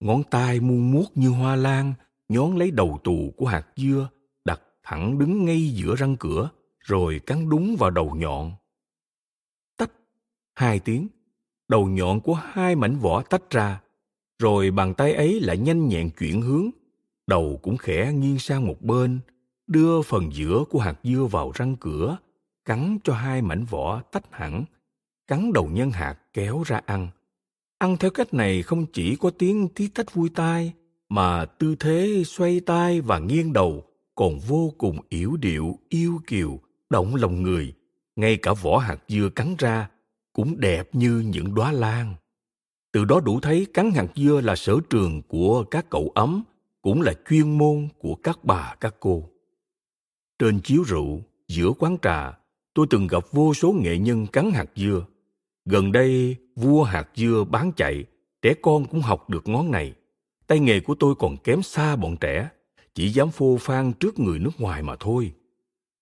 Ngón tay muôn muốt như hoa lan, nhón lấy đầu tù của hạt dưa, đặt thẳng đứng ngay giữa răng cửa, rồi cắn đúng vào đầu nhọn. Tách, hai tiếng, đầu nhọn của hai mảnh vỏ tách ra, rồi bàn tay ấy lại nhanh nhẹn chuyển hướng, đầu cũng khẽ nghiêng sang một bên, đưa phần giữa của hạt dưa vào răng cửa, cắn cho hai mảnh vỏ tách hẳn, cắn đầu nhân hạt kéo ra ăn. Ăn theo cách này không chỉ có tiếng tí tách vui tai, mà tư thế xoay tai và nghiêng đầu còn vô cùng yếu điệu, yêu kiều, động lòng người. Ngay cả vỏ hạt dưa cắn ra cũng đẹp như những đóa lan. Từ đó đủ thấy cắn hạt dưa là sở trường của các cậu ấm, cũng là chuyên môn của các bà các cô. Trên chiếu rượu, giữa quán trà, tôi từng gặp vô số nghệ nhân cắn hạt dưa. Gần đây, vua hạt dưa bán chạy, trẻ con cũng học được ngón này. Tay nghề của tôi còn kém xa bọn trẻ, chỉ dám phô phan trước người nước ngoài mà thôi.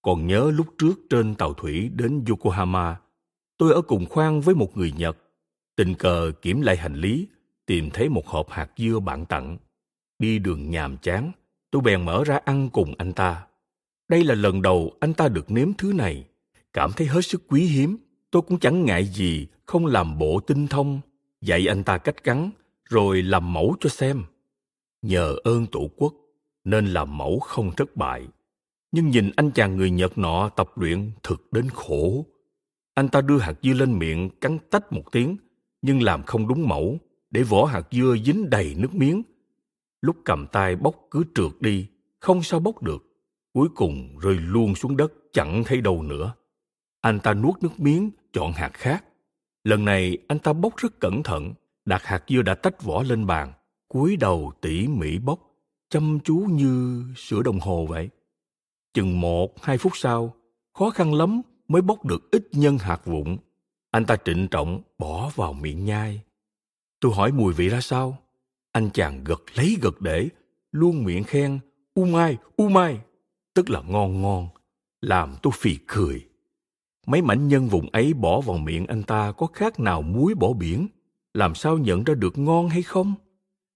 Còn nhớ lúc trước trên tàu thủy đến Yokohama, tôi ở cùng khoang với một người Nhật. Tình cờ kiểm lại hành lý, tìm thấy một hộp hạt dưa bạn tặng. Đi đường nhàm chán, tôi bèn mở ra ăn cùng anh ta. Đây là lần đầu anh ta được nếm thứ này. Cảm thấy hết sức quý hiếm, tôi cũng chẳng ngại gì không làm bộ tinh thông, dạy anh ta cách cắn, rồi làm mẫu cho xem. Nhờ ơn tổ quốc, nên làm mẫu không thất bại. Nhưng nhìn anh chàng người Nhật nọ tập luyện thực đến khổ. Anh ta đưa hạt dưa lên miệng cắn tách một tiếng, nhưng làm không đúng mẫu, để vỏ hạt dưa dính đầy nước miếng. Lúc cầm tay bóc cứ trượt đi, không sao bóc được. Cuối cùng rơi luôn xuống đất chẳng thấy đâu nữa. Anh ta nuốt nước miếng, chọn hạt khác. Lần này anh ta bóc rất cẩn thận, đặt hạt dưa đã tách vỏ lên bàn, cúi đầu tỉ mỉ bóc, chăm chú như sửa đồng hồ vậy. Chừng một, hai phút sau, khó khăn lắm mới bóc được ít nhân hạt vụn. Anh ta trịnh trọng bỏ vào miệng nhai. Tôi hỏi mùi vị ra sao? Anh chàng gật lấy gật để, luôn miệng khen u mai, u mai, tức là ngon ngon, làm tôi phì cười. Mấy mảnh nhân vụn ấy bỏ vào miệng anh ta có khác nào muối bỏ biển, làm sao nhận ra được ngon hay không?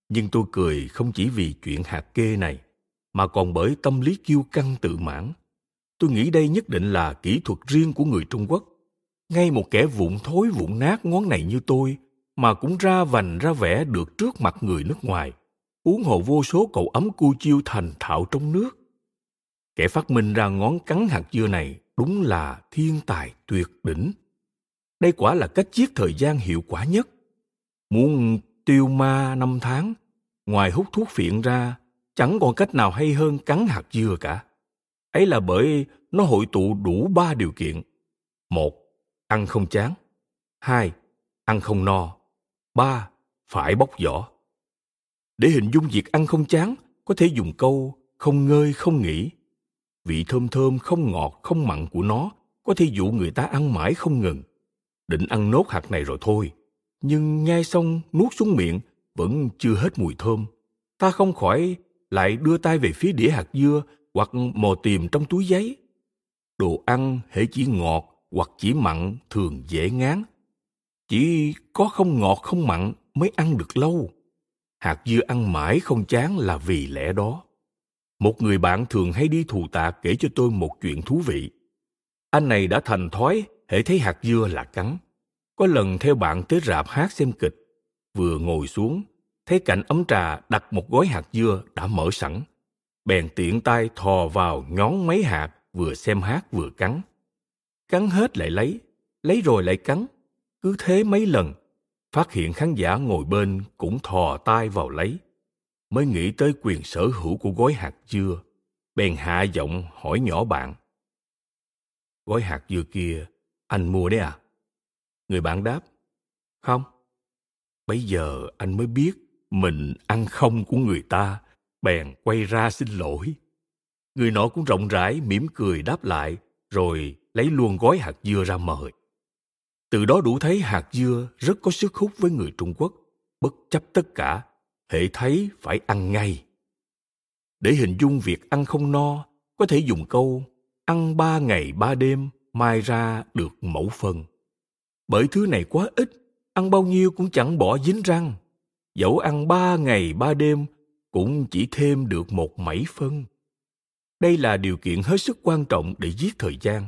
Nhưng tôi cười không chỉ vì chuyện hạt kê này, mà còn bởi tâm lý kiêu căng tự mãn. Tôi nghĩ đây nhất định là kỹ thuật riêng của người Trung Quốc. Ngay một kẻ vụn thối vụn nát ngón này như tôi mà cũng ra vành ra vẻ được trước mặt người nước ngoài. Uống hồ vô số cậu ấm cu chiêu thành thạo trong nước. Kẻ phát minh ra ngón cắn hạt dưa này đúng là thiên tài tuyệt đỉnh. Đây quả là cách giết thời gian hiệu quả nhất. Muốn tiêu ma năm tháng, ngoài hút thuốc phiện ra, chẳng còn cách nào hay hơn cắn hạt dưa cả. Ấy là bởi nó hội tụ đủ ba điều kiện. Một, ăn không chán. Hai, ăn không no. Ba, phải bóc vỏ. Để hình dung việc ăn không chán, có thể dùng câu không ngơi không nghỉ. Vị thơm thơm không ngọt không mặn của nó có thể dụ người ta ăn mãi không ngừng. Định ăn nốt hạt này rồi thôi, nhưng nhai xong nuốt xuống miệng vẫn chưa hết mùi thơm. Ta không khỏi lại đưa tay về phía đĩa hạt dưa hoặc mò tìm trong túi giấy. Đồ ăn hễ chỉ ngọt hoặc chỉ mặn thường dễ ngán. Chỉ có không ngọt không mặn mới ăn được lâu. Hạt dưa ăn mãi không chán là vì lẽ đó. Một người bạn thường hay đi thù tạ kể cho tôi một chuyện thú vị. Anh này đã thành thói hễ thấy hạt dưa là cắn. Có lần theo bạn tới rạp hát xem kịch, vừa ngồi xuống, thấy cạnh ấm trà đặt một gói hạt dưa đã mở sẵn. Bèn tiện tay thò vào ngón mấy hạt, vừa xem hát vừa cắn. Cắn hết lại lấy, lấy rồi lại cắn. Cứ thế mấy lần, phát hiện khán giả ngồi bên cũng thò tay vào lấy. Mới nghĩ tới quyền sở hữu của gói hạt dưa, bèn hạ giọng hỏi nhỏ bạn. Gói hạt dưa kia, anh mua đấy à? Người bạn đáp, không. Bây giờ anh mới biết mình ăn không của người ta, bèn quay ra xin lỗi. Người nọ cũng rộng rãi mỉm cười đáp lại, rồi lấy luôn gói hạt dưa ra mời. Từ đó đủ thấy hạt dưa rất có sức hút với người Trung Quốc, bất chấp tất cả, hệ thấy phải ăn ngay. Để hình dung việc ăn không no, có thể dùng câu ăn ba ngày ba đêm mai ra được mẫu phân. Bởi thứ này quá ít, ăn bao nhiêu cũng chẳng bỏ dính răng. Dẫu ăn ba ngày ba đêm cũng chỉ thêm được một mảy phân. Đây là điều kiện hết sức quan trọng để giết thời gian.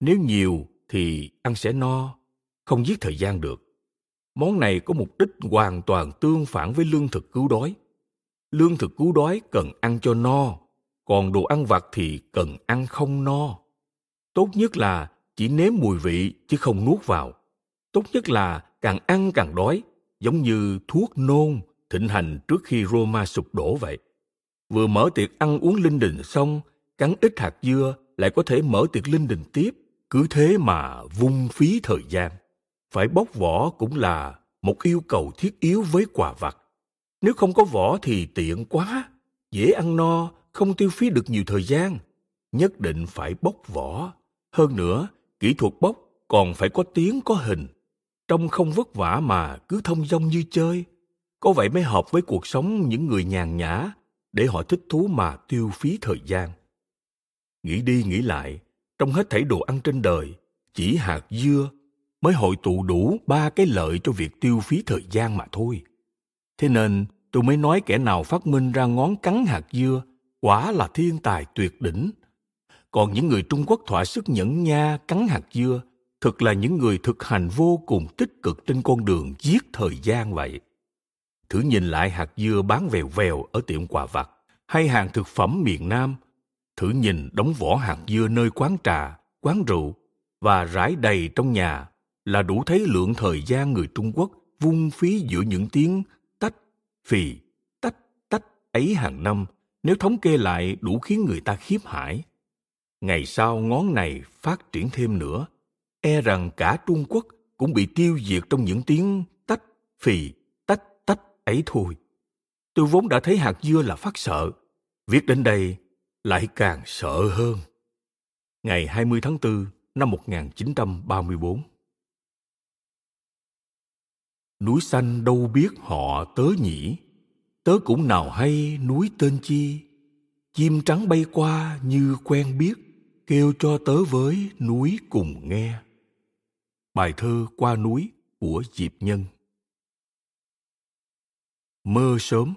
Nếu nhiều thì ăn sẽ no, không giết thời gian được. Món này có mục đích hoàn toàn tương phản với lương thực cứu đói. Lương thực cứu đói cần ăn cho no, còn đồ ăn vặt thì cần ăn không no. Tốt nhất là chỉ nếm mùi vị chứ không nuốt vào. Tốt nhất là càng ăn càng đói, giống như thuốc nôn thịnh hành trước khi Roma sụp đổ vậy. Vừa mở tiệc ăn uống linh đình xong, cắn ít hạt dưa lại có thể mở tiệc linh đình tiếp, cứ thế mà vung phí thời gian. Phải bóc vỏ cũng là một yêu cầu thiết yếu với quà vặt. Nếu không có vỏ thì tiện quá, dễ ăn no, không tiêu phí được nhiều thời gian. Nhất định phải bóc vỏ. Hơn nữa, kỹ thuật bóc còn phải có tiếng có hình. Trông không vất vả mà cứ thông dong như chơi. Có vậy mới hợp với cuộc sống những người nhàn nhã, để họ thích thú mà tiêu phí thời gian. Nghĩ đi nghĩ lại, trong hết thảy đồ ăn trên đời, chỉ hạt dưa mới hội tụ đủ ba cái lợi cho việc tiêu phí thời gian mà thôi. Thế nên tôi mới nói kẻ nào phát minh ra ngón cắn hạt dưa quả là thiên tài tuyệt đỉnh. Còn những người Trung Quốc thỏa sức nhẫn nha cắn hạt dưa thực là những người thực hành vô cùng tích cực trên con đường giết thời gian vậy. Thử nhìn lại hạt dưa bán vèo vèo ở tiệm quà vặt hay hàng thực phẩm miền Nam. Thử nhìn đóng vỏ hạt dưa nơi quán trà, quán rượu và rải đầy trong nhà là đủ thấy lượng thời gian người Trung Quốc vung phí giữa những tiếng tách, phì, tách, tách ấy hàng năm nếu thống kê lại đủ khiến người ta khiếp hãi. Ngày sau ngón này phát triển thêm nữa, e rằng cả Trung Quốc cũng bị tiêu diệt trong những tiếng tách, phì, tách, tách ấy thôi. Tôi vốn đã thấy hạt dưa là phát sợ, viết đến đây lại càng sợ hơn. Ngày 20 tháng 4 năm 1934 Núi xanh đâu biết họ tớ nhỉ, tớ cũng nào hay núi tên chi. Chim trắng bay qua như quen biết, kêu cho tớ với núi cùng nghe. Bài thơ Qua núi của Diệp Nhân Mơ sớm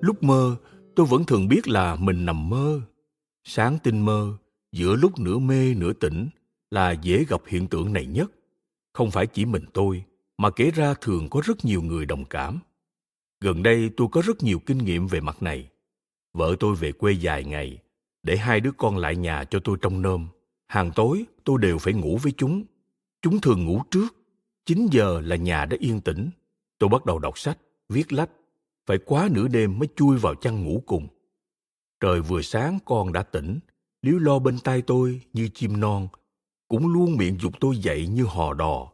Lúc mơ, tôi vẫn thường biết là mình nằm mơ. Sáng tinh mơ, giữa lúc nửa mê nửa tỉnh là dễ gặp hiện tượng này nhất. Không phải chỉ mình tôi, mà kể ra thường có rất nhiều người đồng cảm. Gần đây tôi có rất nhiều kinh nghiệm về mặt này. Vợ tôi về quê dài ngày, để hai đứa con lại nhà cho tôi trong nom Hàng tối tôi đều phải ngủ với chúng. Chúng thường ngủ trước. 9 giờ là nhà đã yên tĩnh. Tôi bắt đầu đọc sách, viết lách. Phải quá nửa đêm mới chui vào chăn ngủ cùng. Trời vừa sáng con đã tỉnh, liếu lo bên tai tôi như chim non, cũng luôn miệng dục tôi dậy như hò đò.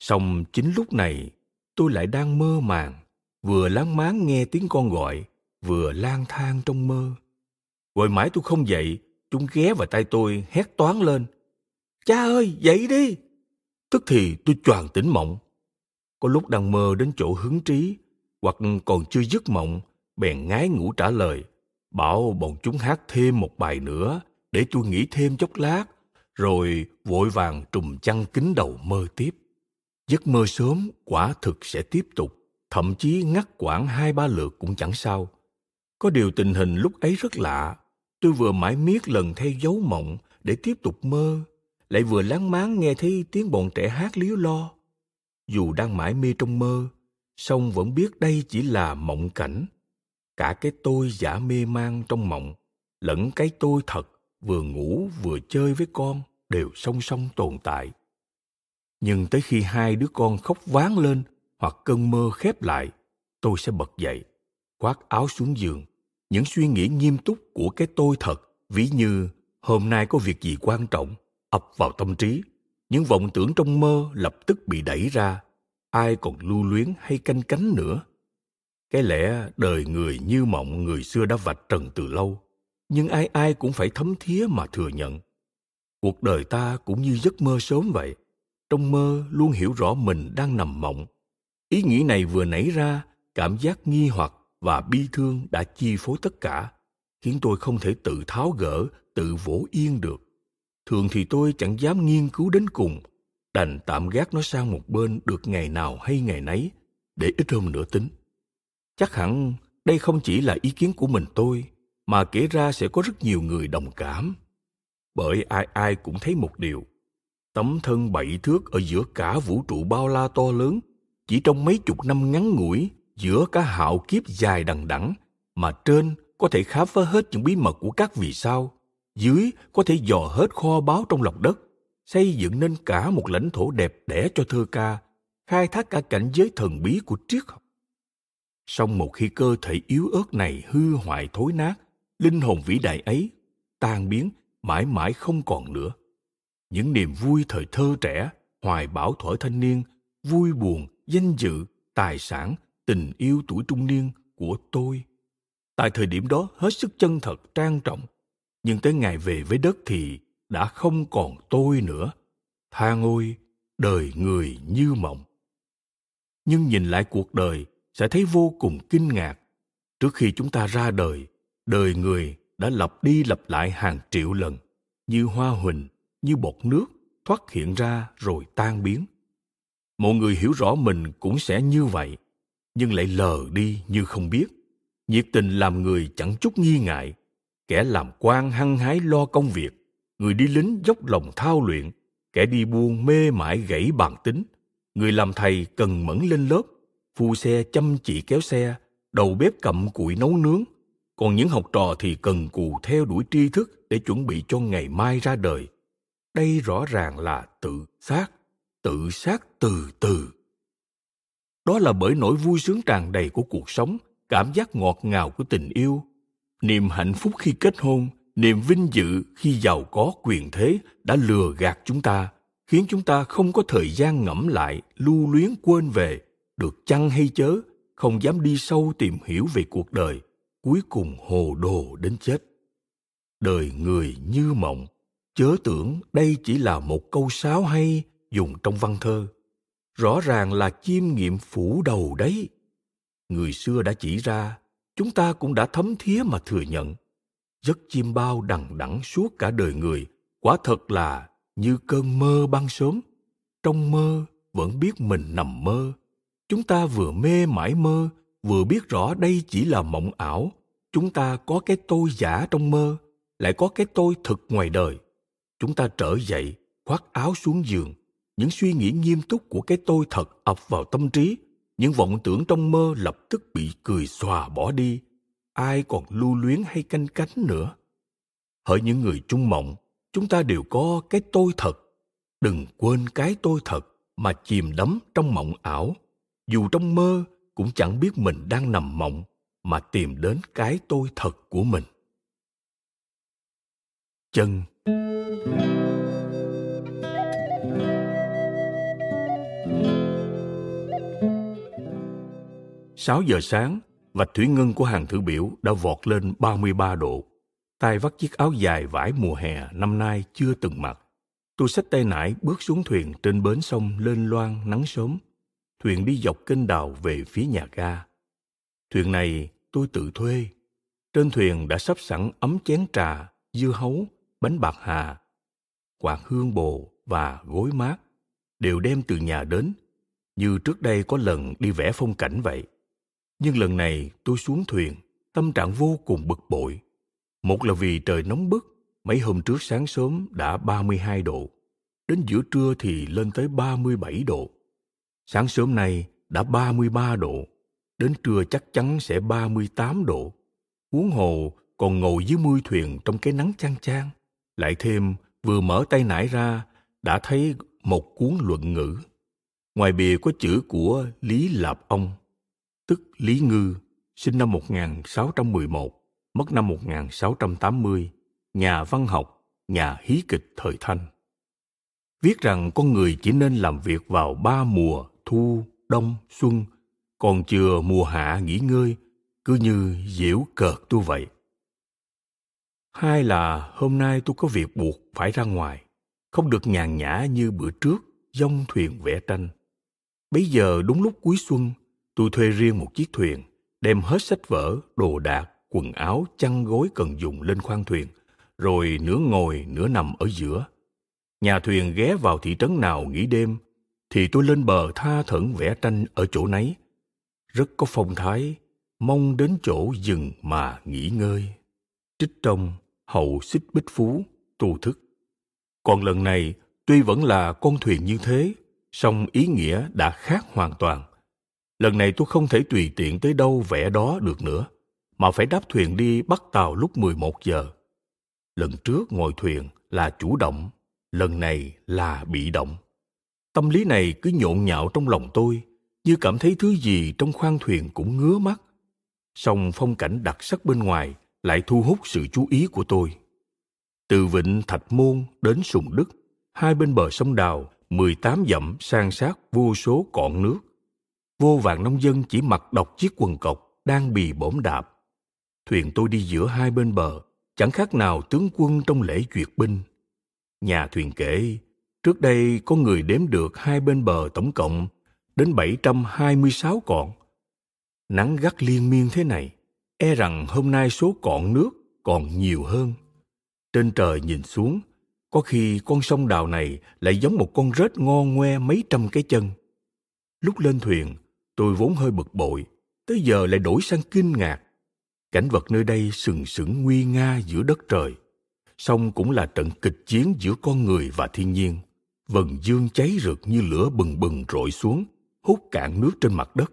Xong chính lúc này, tôi lại đang mơ màng, vừa láng máng nghe tiếng con gọi, vừa lang thang trong mơ. Gọi mãi tôi không dậy, chúng ghé vào tay tôi hét toán lên. Cha ơi, dậy đi! Tức thì tôi choàng tỉnh mộng. Có lúc đang mơ đến chỗ hứng trí, hoặc còn chưa dứt mộng, bèn ngái ngủ trả lời. Bảo bọn chúng hát thêm một bài nữa, để tôi nghỉ thêm chốc lát, rồi vội vàng trùm chăn kín đầu mơ tiếp. Giấc mơ sớm quả thực sẽ tiếp tục, thậm chí ngắt quãng hai ba lượt cũng chẳng sao. Có điều tình hình lúc ấy rất lạ, tôi vừa mãi miết lần theo dấu mộng để tiếp tục mơ, lại vừa láng máng nghe thấy tiếng bọn trẻ hát líu lo. Dù đang mãi mê trong mơ, song vẫn biết đây chỉ là mộng cảnh. Cả cái tôi giả mê man trong mộng, lẫn cái tôi thật vừa ngủ vừa chơi với con đều song song tồn tại. Nhưng tới khi hai đứa con khóc ván lên hoặc cơn mơ khép lại, tôi sẽ bật dậy, khoác áo xuống giường. Những suy nghĩ nghiêm túc của cái tôi thật, ví như hôm nay có việc gì quan trọng, ập vào tâm trí. Những vọng tưởng trong mơ lập tức bị đẩy ra, ai còn lưu luyến hay canh cánh nữa. Cái lẽ đời người như mộng người xưa đã vạch trần từ lâu, nhưng ai ai cũng phải thấm thía mà thừa nhận. Cuộc đời ta cũng như giấc mơ sớm vậy. Trong mơ luôn hiểu rõ mình đang nằm mộng. Ý nghĩ này vừa nảy ra, cảm giác nghi hoặc và bi thương đã chi phối tất cả, khiến tôi không thể tự tháo gỡ, tự vỗ yên được. Thường thì tôi chẳng dám nghiên cứu đến cùng, đành tạm gác nó sang một bên được ngày nào hay ngày nấy, để ít hôm nữa tính. Chắc hẳn đây không chỉ là ý kiến của mình tôi, mà kể ra sẽ có rất nhiều người đồng cảm. Bởi ai ai cũng thấy một điều, tấm thân bảy thước ở giữa cả vũ trụ bao la to lớn, chỉ trong mấy chục năm ngắn ngủi giữa cả hạo kiếp dài đằng đẵng mà trên có thể khám phá hết những bí mật của các vì sao, dưới có thể dò hết kho báu trong lòng đất, xây dựng nên cả một lãnh thổ đẹp đẽ cho thơ ca, khai thác cả cảnh giới thần bí của triết học. Song một khi cơ thể yếu ớt này hư hoại thối nát, linh hồn vĩ đại ấy tan biến mãi mãi không còn nữa. Những niềm vui thời thơ trẻ, hoài bão thuở thanh niên, vui buồn, danh dự, tài sản, tình yêu tuổi trung niên của tôi. Tại thời điểm đó hết sức chân thật, trang trọng. Nhưng tới ngày về với đất thì đã không còn tôi nữa. Tha ôi, đời người như mộng. Nhưng nhìn lại cuộc đời sẽ thấy vô cùng kinh ngạc. Trước khi chúng ta ra đời, đời người đã lặp đi lặp lại hàng triệu lần như hoa huỳnh như bọt nước thoát hiện ra rồi tan biến mọi người hiểu rõ mình cũng sẽ như vậy nhưng lại lờ đi như không biết. Nhiệt tình làm người chẳng chút nghi ngại, kẻ làm quan hăng hái lo công việc, người đi lính dốc lòng thao luyện, kẻ đi buôn mê mải gãy bàn tính. Người làm thầy cần mẫn lên lớp, phu xe chăm chỉ kéo xe, đầu bếp cặm cụi nấu nướng. Còn những học trò thì cần cù theo đuổi tri thức để chuẩn bị cho ngày mai ra đời. Đây rõ ràng là tự sát tự sát từ từ đó là bởi nỗi vui sướng tràn đầy của cuộc sống, cảm giác ngọt ngào của tình yêu. Niềm hạnh phúc khi kết hôn, niềm vinh dự khi giàu có quyền thế đã lừa gạt chúng ta, khiến chúng ta không có thời gian ngẫm lại, lưu luyến quên về, được chăng hay chớ, không dám đi sâu tìm hiểu về cuộc đời, cuối cùng hồ đồ đến chết. Đời người như mộng, chớ tưởng đây chỉ là một câu sáo hay dùng trong văn thơ rõ ràng là chiêm nghiệm phủ đầu đấy. Người xưa đã chỉ ra, chúng ta cũng đã thấm thía mà thừa nhận. Giấc chiêm bao đằng đẵng suốt cả đời người, quả thật là như cơn mơ ban sớm. Trong mơ vẫn biết mình nằm mơ. Chúng ta vừa mê mãi mơ, vừa biết rõ đây chỉ là mộng ảo. Chúng ta có cái tôi giả trong mơ, lại có cái tôi thực ngoài đời. Chúng ta trở dậy, khoác áo xuống giường những suy nghĩ nghiêm túc của cái tôi thật ập vào tâm trí, những vọng tưởng trong mơ lập tức bị cười xòa bỏ đi. Ai còn lưu luyến hay canh cánh nữa? Hỡi những người chung mộng, chúng ta đều có cái tôi thật. Đừng quên cái tôi thật mà chìm đắm trong mộng ảo. Dù trong mơ cũng chẳng biết mình đang nằm mộng mà tìm đến cái tôi thật của mình. Chân 6 giờ sáng, vạch thủy ngân của hàng thử biểu đã vọt lên 33 độ. tay vắt chiếc áo dài vải mùa hè năm nay chưa từng mặc. Tôi xách tay nải bước xuống thuyền trên bến sông lên loan nắng sớm. Thuyền đi dọc kênh đào về phía nhà ga. Thuyền này tôi tự thuê. Trên thuyền đã sắp sẵn ấm chén trà, dưa hấu, bánh bạc hà, quạt hương bồ và gối mát đều đem từ nhà đến như trước đây có lần đi vẽ phong cảnh vậy nhưng lần này tôi xuống thuyền, tâm trạng vô cùng bực bội. Một là vì trời nóng bức, mấy hôm trước sáng sớm đã 32 độ, đến giữa trưa thì lên tới 37 độ. Sáng sớm nay đã 33 độ, đến trưa chắc chắn sẽ 38 độ. Huống hồ còn ngồi dưới mui thuyền trong cái nắng chang chang, lại thêm vừa mở tay nải ra đã thấy một cuốn luận ngữ. Ngoài bìa có chữ của lý lạp ông tức lý ngư, sinh năm 1611 mất năm 1680 nhà văn học, nhà hí kịch thời thanh. Viết rằng con người chỉ nên làm việc vào ba mùa thu, đông, xuân, còn chừa mùa hạ nghỉ ngơi, cứ như diễu cợt tôi vậy. Hai là hôm nay tôi có việc buộc phải ra ngoài, không được nhàn nhã như bữa trước, dông thuyền vẽ tranh. Bây giờ đúng lúc cuối xuân tôi thuê riêng một chiếc thuyền, đem hết sách vở, đồ đạc, quần áo, chăn gối cần dùng lên khoang thuyền, rồi nửa ngồi, nửa nằm ở giữa. Nhà thuyền ghé vào thị trấn nào nghỉ đêm, thì tôi lên bờ tha thẩn vẽ tranh ở chỗ nấy. Rất có phong thái, mong đến chỗ dừng mà nghỉ ngơi. Trích trong hậu xích bích phú tu thức. Còn lần này, tuy vẫn là con thuyền như thế, song ý nghĩa đã khác hoàn toàn lần này tôi không thể tùy tiện tới đâu vẽ đó được nữa mà phải đáp thuyền đi bắt tàu lúc 11 giờ. Lần trước ngồi thuyền là chủ động, lần này là bị động. Tâm lý này cứ nhộn nhạo trong lòng tôi, như cảm thấy thứ gì trong khoang thuyền cũng ngứa mắt. Song phong cảnh đặc sắc bên ngoài lại thu hút sự chú ý của tôi. Từ vịnh Thạch Môn đến Sùng Đức, hai bên bờ sông Đào, 18 dặm san sát vô số cọn nước. Vô vàng nông dân chỉ mặc độc chiếc quần cộc đang bì bổm đạp. Thuyền tôi đi giữa hai bên bờ, chẳng khác nào tướng quân trong lễ duyệt binh. Nhà thuyền kể, trước đây có người đếm được hai bên bờ tổng cộng đến 726 cọn. Nắng gắt liên miên thế này, e rằng hôm nay số cọn nước còn nhiều hơn trên trời nhìn xuống có khi con sông đào này lại giống một con rết ngon ngoe mấy trăm cái chân lúc lên thuyền tôi vốn hơi bực bội, tới giờ lại đổi sang kinh ngạc. Cảnh vật nơi đây sừng sững nguy nga giữa đất trời, song cũng là trận kịch chiến giữa con người và thiên nhiên. Vần dương cháy rực như lửa bừng bừng rội xuống, hút cạn nước trên mặt đất.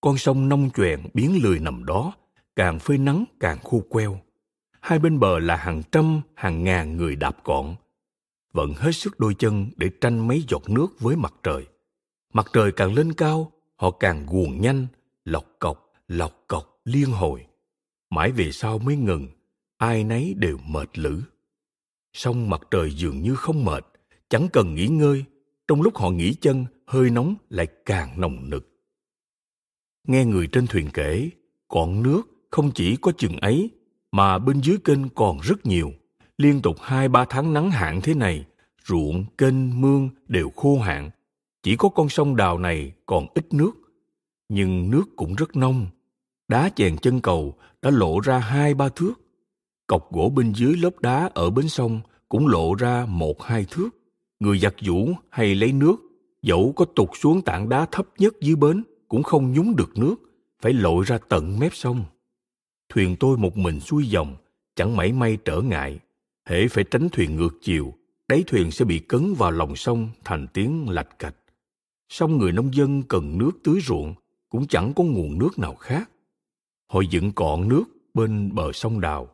Con sông nông choèn biến lười nằm đó, càng phơi nắng càng khô queo. Hai bên bờ là hàng trăm, hàng ngàn người đạp cọn. Vận hết sức đôi chân để tranh mấy giọt nước với mặt trời. Mặt trời càng lên cao họ càng guồn nhanh, lọc cọc lọc cọc liên hồi. Mãi về sau mới ngừng, ai nấy đều mệt lử. Song mặt trời dường như không mệt, chẳng cần nghỉ ngơi, trong lúc họ nghỉ chân, hơi nóng lại càng nồng nực. Nghe người trên thuyền kể, cọn nước không chỉ có chừng ấy, mà bên dưới kênh còn rất nhiều. Liên tục hai ba tháng nắng hạn thế này, ruộng, kênh, mương đều khô hạn chỉ có con sông đào này còn ít nước, nhưng nước cũng rất nông. Đá chèn chân cầu đã lộ ra hai ba thước. Cọc gỗ bên dưới lớp đá ở bến sông cũng lộ ra một hai thước. Người giặt giũ hay lấy nước, dẫu có tụt xuống tảng đá thấp nhất dưới bến cũng không nhúng được nước, phải lội ra tận mép sông. Thuyền tôi một mình xuôi dòng, chẳng mảy may trở ngại. Hễ phải tránh thuyền ngược chiều, đáy thuyền sẽ bị cấn vào lòng sông thành tiếng lạch cạch song người nông dân cần nước tưới ruộng cũng chẳng có nguồn nước nào khác. Họ dựng cọn nước bên bờ sông đào,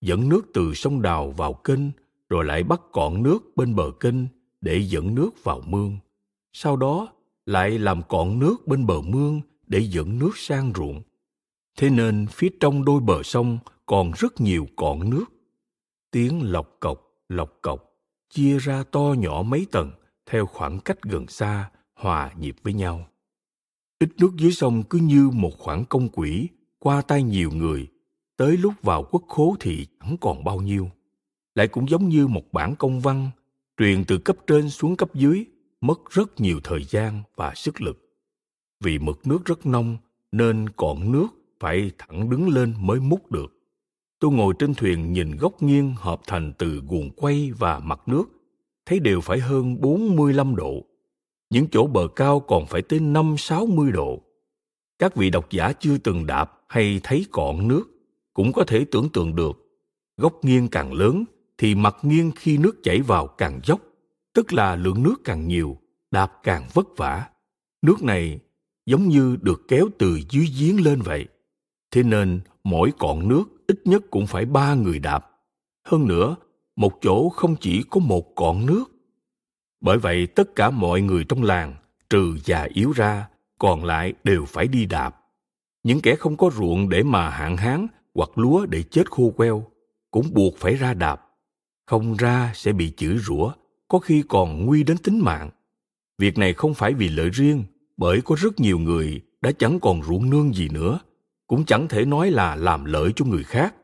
dẫn nước từ sông đào vào kênh, rồi lại bắt cọn nước bên bờ kênh để dẫn nước vào mương. Sau đó lại làm cọn nước bên bờ mương để dẫn nước sang ruộng. Thế nên phía trong đôi bờ sông còn rất nhiều cọn nước. Tiếng lọc cọc lọc cọc, chia ra to nhỏ mấy tầng theo khoảng cách gần xa hòa nhịp với nhau. Ít nước dưới sông cứ như một khoản công quỹ, qua tay nhiều người, tới lúc vào quốc khố thì chẳng còn bao nhiêu. Lại cũng giống như một bản công văn, truyền từ cấp trên xuống cấp dưới, mất rất nhiều thời gian và sức lực. Vì mực nước rất nông, nên cọn nước phải thẳng đứng lên mới múc được. Tôi ngồi trên thuyền nhìn góc nghiêng hợp thành từ guồng quay và mặt nước, thấy đều phải hơn 45 độ. Những chỗ bờ cao còn phải tới 5-60 độ. Các vị độc giả chưa từng đạp hay thấy cọn nước cũng có thể tưởng tượng được. Góc nghiêng càng lớn thì mặt nghiêng khi nước chảy vào càng dốc, tức là lượng nước càng nhiều, đạp càng vất vả. Nước này giống như được kéo từ dưới giếng lên vậy. Thế nên mỗi cọn nước ít nhất cũng phải ba người đạp. Hơn nữa, một chỗ không chỉ có một cọn nước. Bởi vậy tất cả mọi người trong làng, trừ già yếu ra, còn lại đều phải đi đạp. Những kẻ không có ruộng để mà hạn hán hoặc lúa để chết khô queo, cũng buộc phải ra đạp. Không ra sẽ bị chửi rủa, có khi còn nguy đến tính mạng. Việc này không phải vì lợi riêng, bởi có rất nhiều người đã chẳng còn ruộng nương gì nữa, cũng chẳng thể nói là làm lợi cho người khác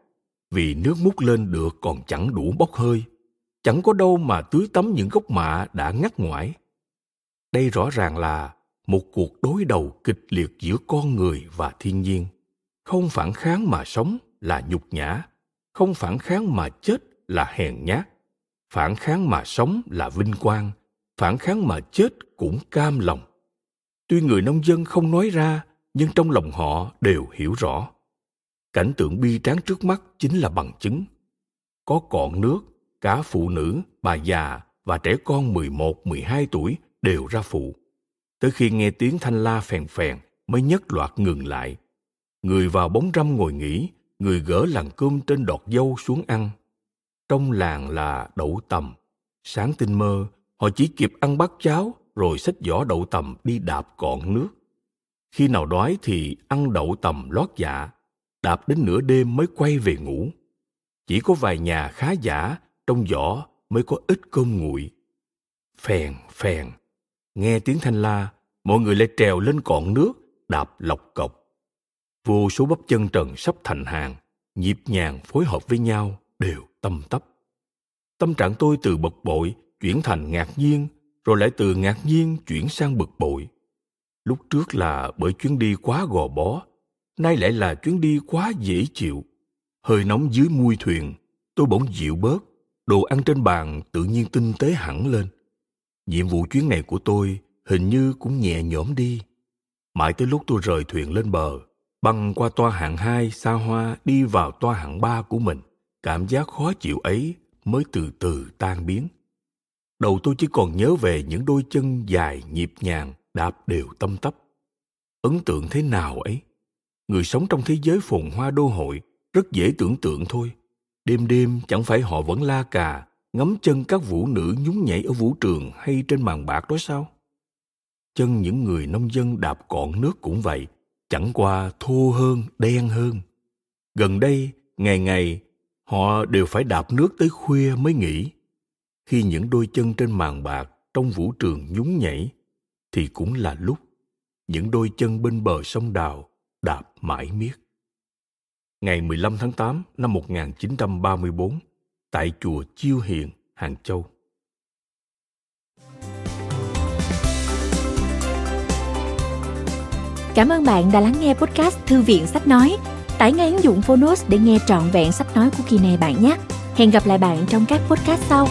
vì nước múc lên được còn chẳng đủ bốc hơi chẳng có đâu mà tưới tắm những gốc mạ đã ngắt ngoải đây rõ ràng là một cuộc đối đầu kịch liệt giữa con người và thiên nhiên. Không phản kháng mà sống là nhục nhã, không phản kháng mà chết là hèn nhát. Phản kháng mà sống là vinh quang, phản kháng mà chết cũng cam lòng. Tuy người nông dân không nói ra, nhưng trong lòng họ đều hiểu rõ. Cảnh tượng bi tráng trước mắt chính là bằng chứng. Có cọn nước cả phụ nữ bà già và trẻ con 11, 12 tuổi đều ra phụ. Tới khi nghe tiếng thanh la phèn phèn mới nhất loạt ngừng lại. Người vào bóng râm ngồi nghỉ, người gỡ làng cơm trên đọt dâu xuống ăn. Trong làng là đậu tầm. Sáng tinh mơ, họ chỉ kịp ăn bát cháo rồi xách giỏ đậu tầm đi đạp cọn nước. Khi nào đói thì ăn đậu tầm lót dạ, đạp đến nửa đêm mới quay về ngủ. Chỉ có vài nhà khá giả, trong giỏ mới có ít cơm nguội. Phèn, phèn, nghe tiếng thanh la, mọi người lại trèo lên cọn nước, đạp lọc cọc. Vô số bắp chân trần sắp thành hàng, nhịp nhàng phối hợp với nhau đều tâm tấp. Tâm trạng tôi từ bực bội chuyển thành ngạc nhiên, rồi lại từ ngạc nhiên chuyển sang bực bội. Lúc trước là bởi chuyến đi quá gò bó, nay lại là chuyến đi quá dễ chịu. Hơi nóng dưới mui thuyền, tôi bỗng dịu bớt, đồ ăn trên bàn tự nhiên tinh tế hẳn lên. Nhiệm vụ chuyến này của tôi hình như cũng nhẹ nhõm đi. Mãi tới lúc tôi rời thuyền lên bờ, băng qua toa hạng hai xa hoa đi vào toa hạng ba của mình, cảm giác khó chịu ấy mới từ từ tan biến. Đầu tôi chỉ còn nhớ về những đôi chân dài nhịp nhàng đạp đều tâm tấp. Ấn tượng thế nào ấy? Người sống trong thế giới phồn hoa đô hội rất dễ tưởng tượng thôi. Đêm đêm chẳng phải họ vẫn la cà, ngắm chân các vũ nữ nhún nhảy ở vũ trường hay trên màn bạc đó sao? Chân những người nông dân đạp cọn nước cũng vậy, chẳng qua thô hơn, đen hơn. Gần đây, ngày ngày, họ đều phải đạp nước tới khuya mới nghỉ. Khi những đôi chân trên màn bạc trong vũ trường nhún nhảy, thì cũng là lúc những đôi chân bên bờ sông Đào đạp mãi miết. Ngày 15 tháng 8 năm 1934, tại chùa Chiêu Hiền, Hàng Châu. Cảm ơn bạn đã lắng nghe podcast Thư viện Sách Nói. Tải ngay ứng dụng Phonos để nghe trọn vẹn sách nói của kỳ này bạn nhé. Hẹn gặp lại bạn trong các podcast sau.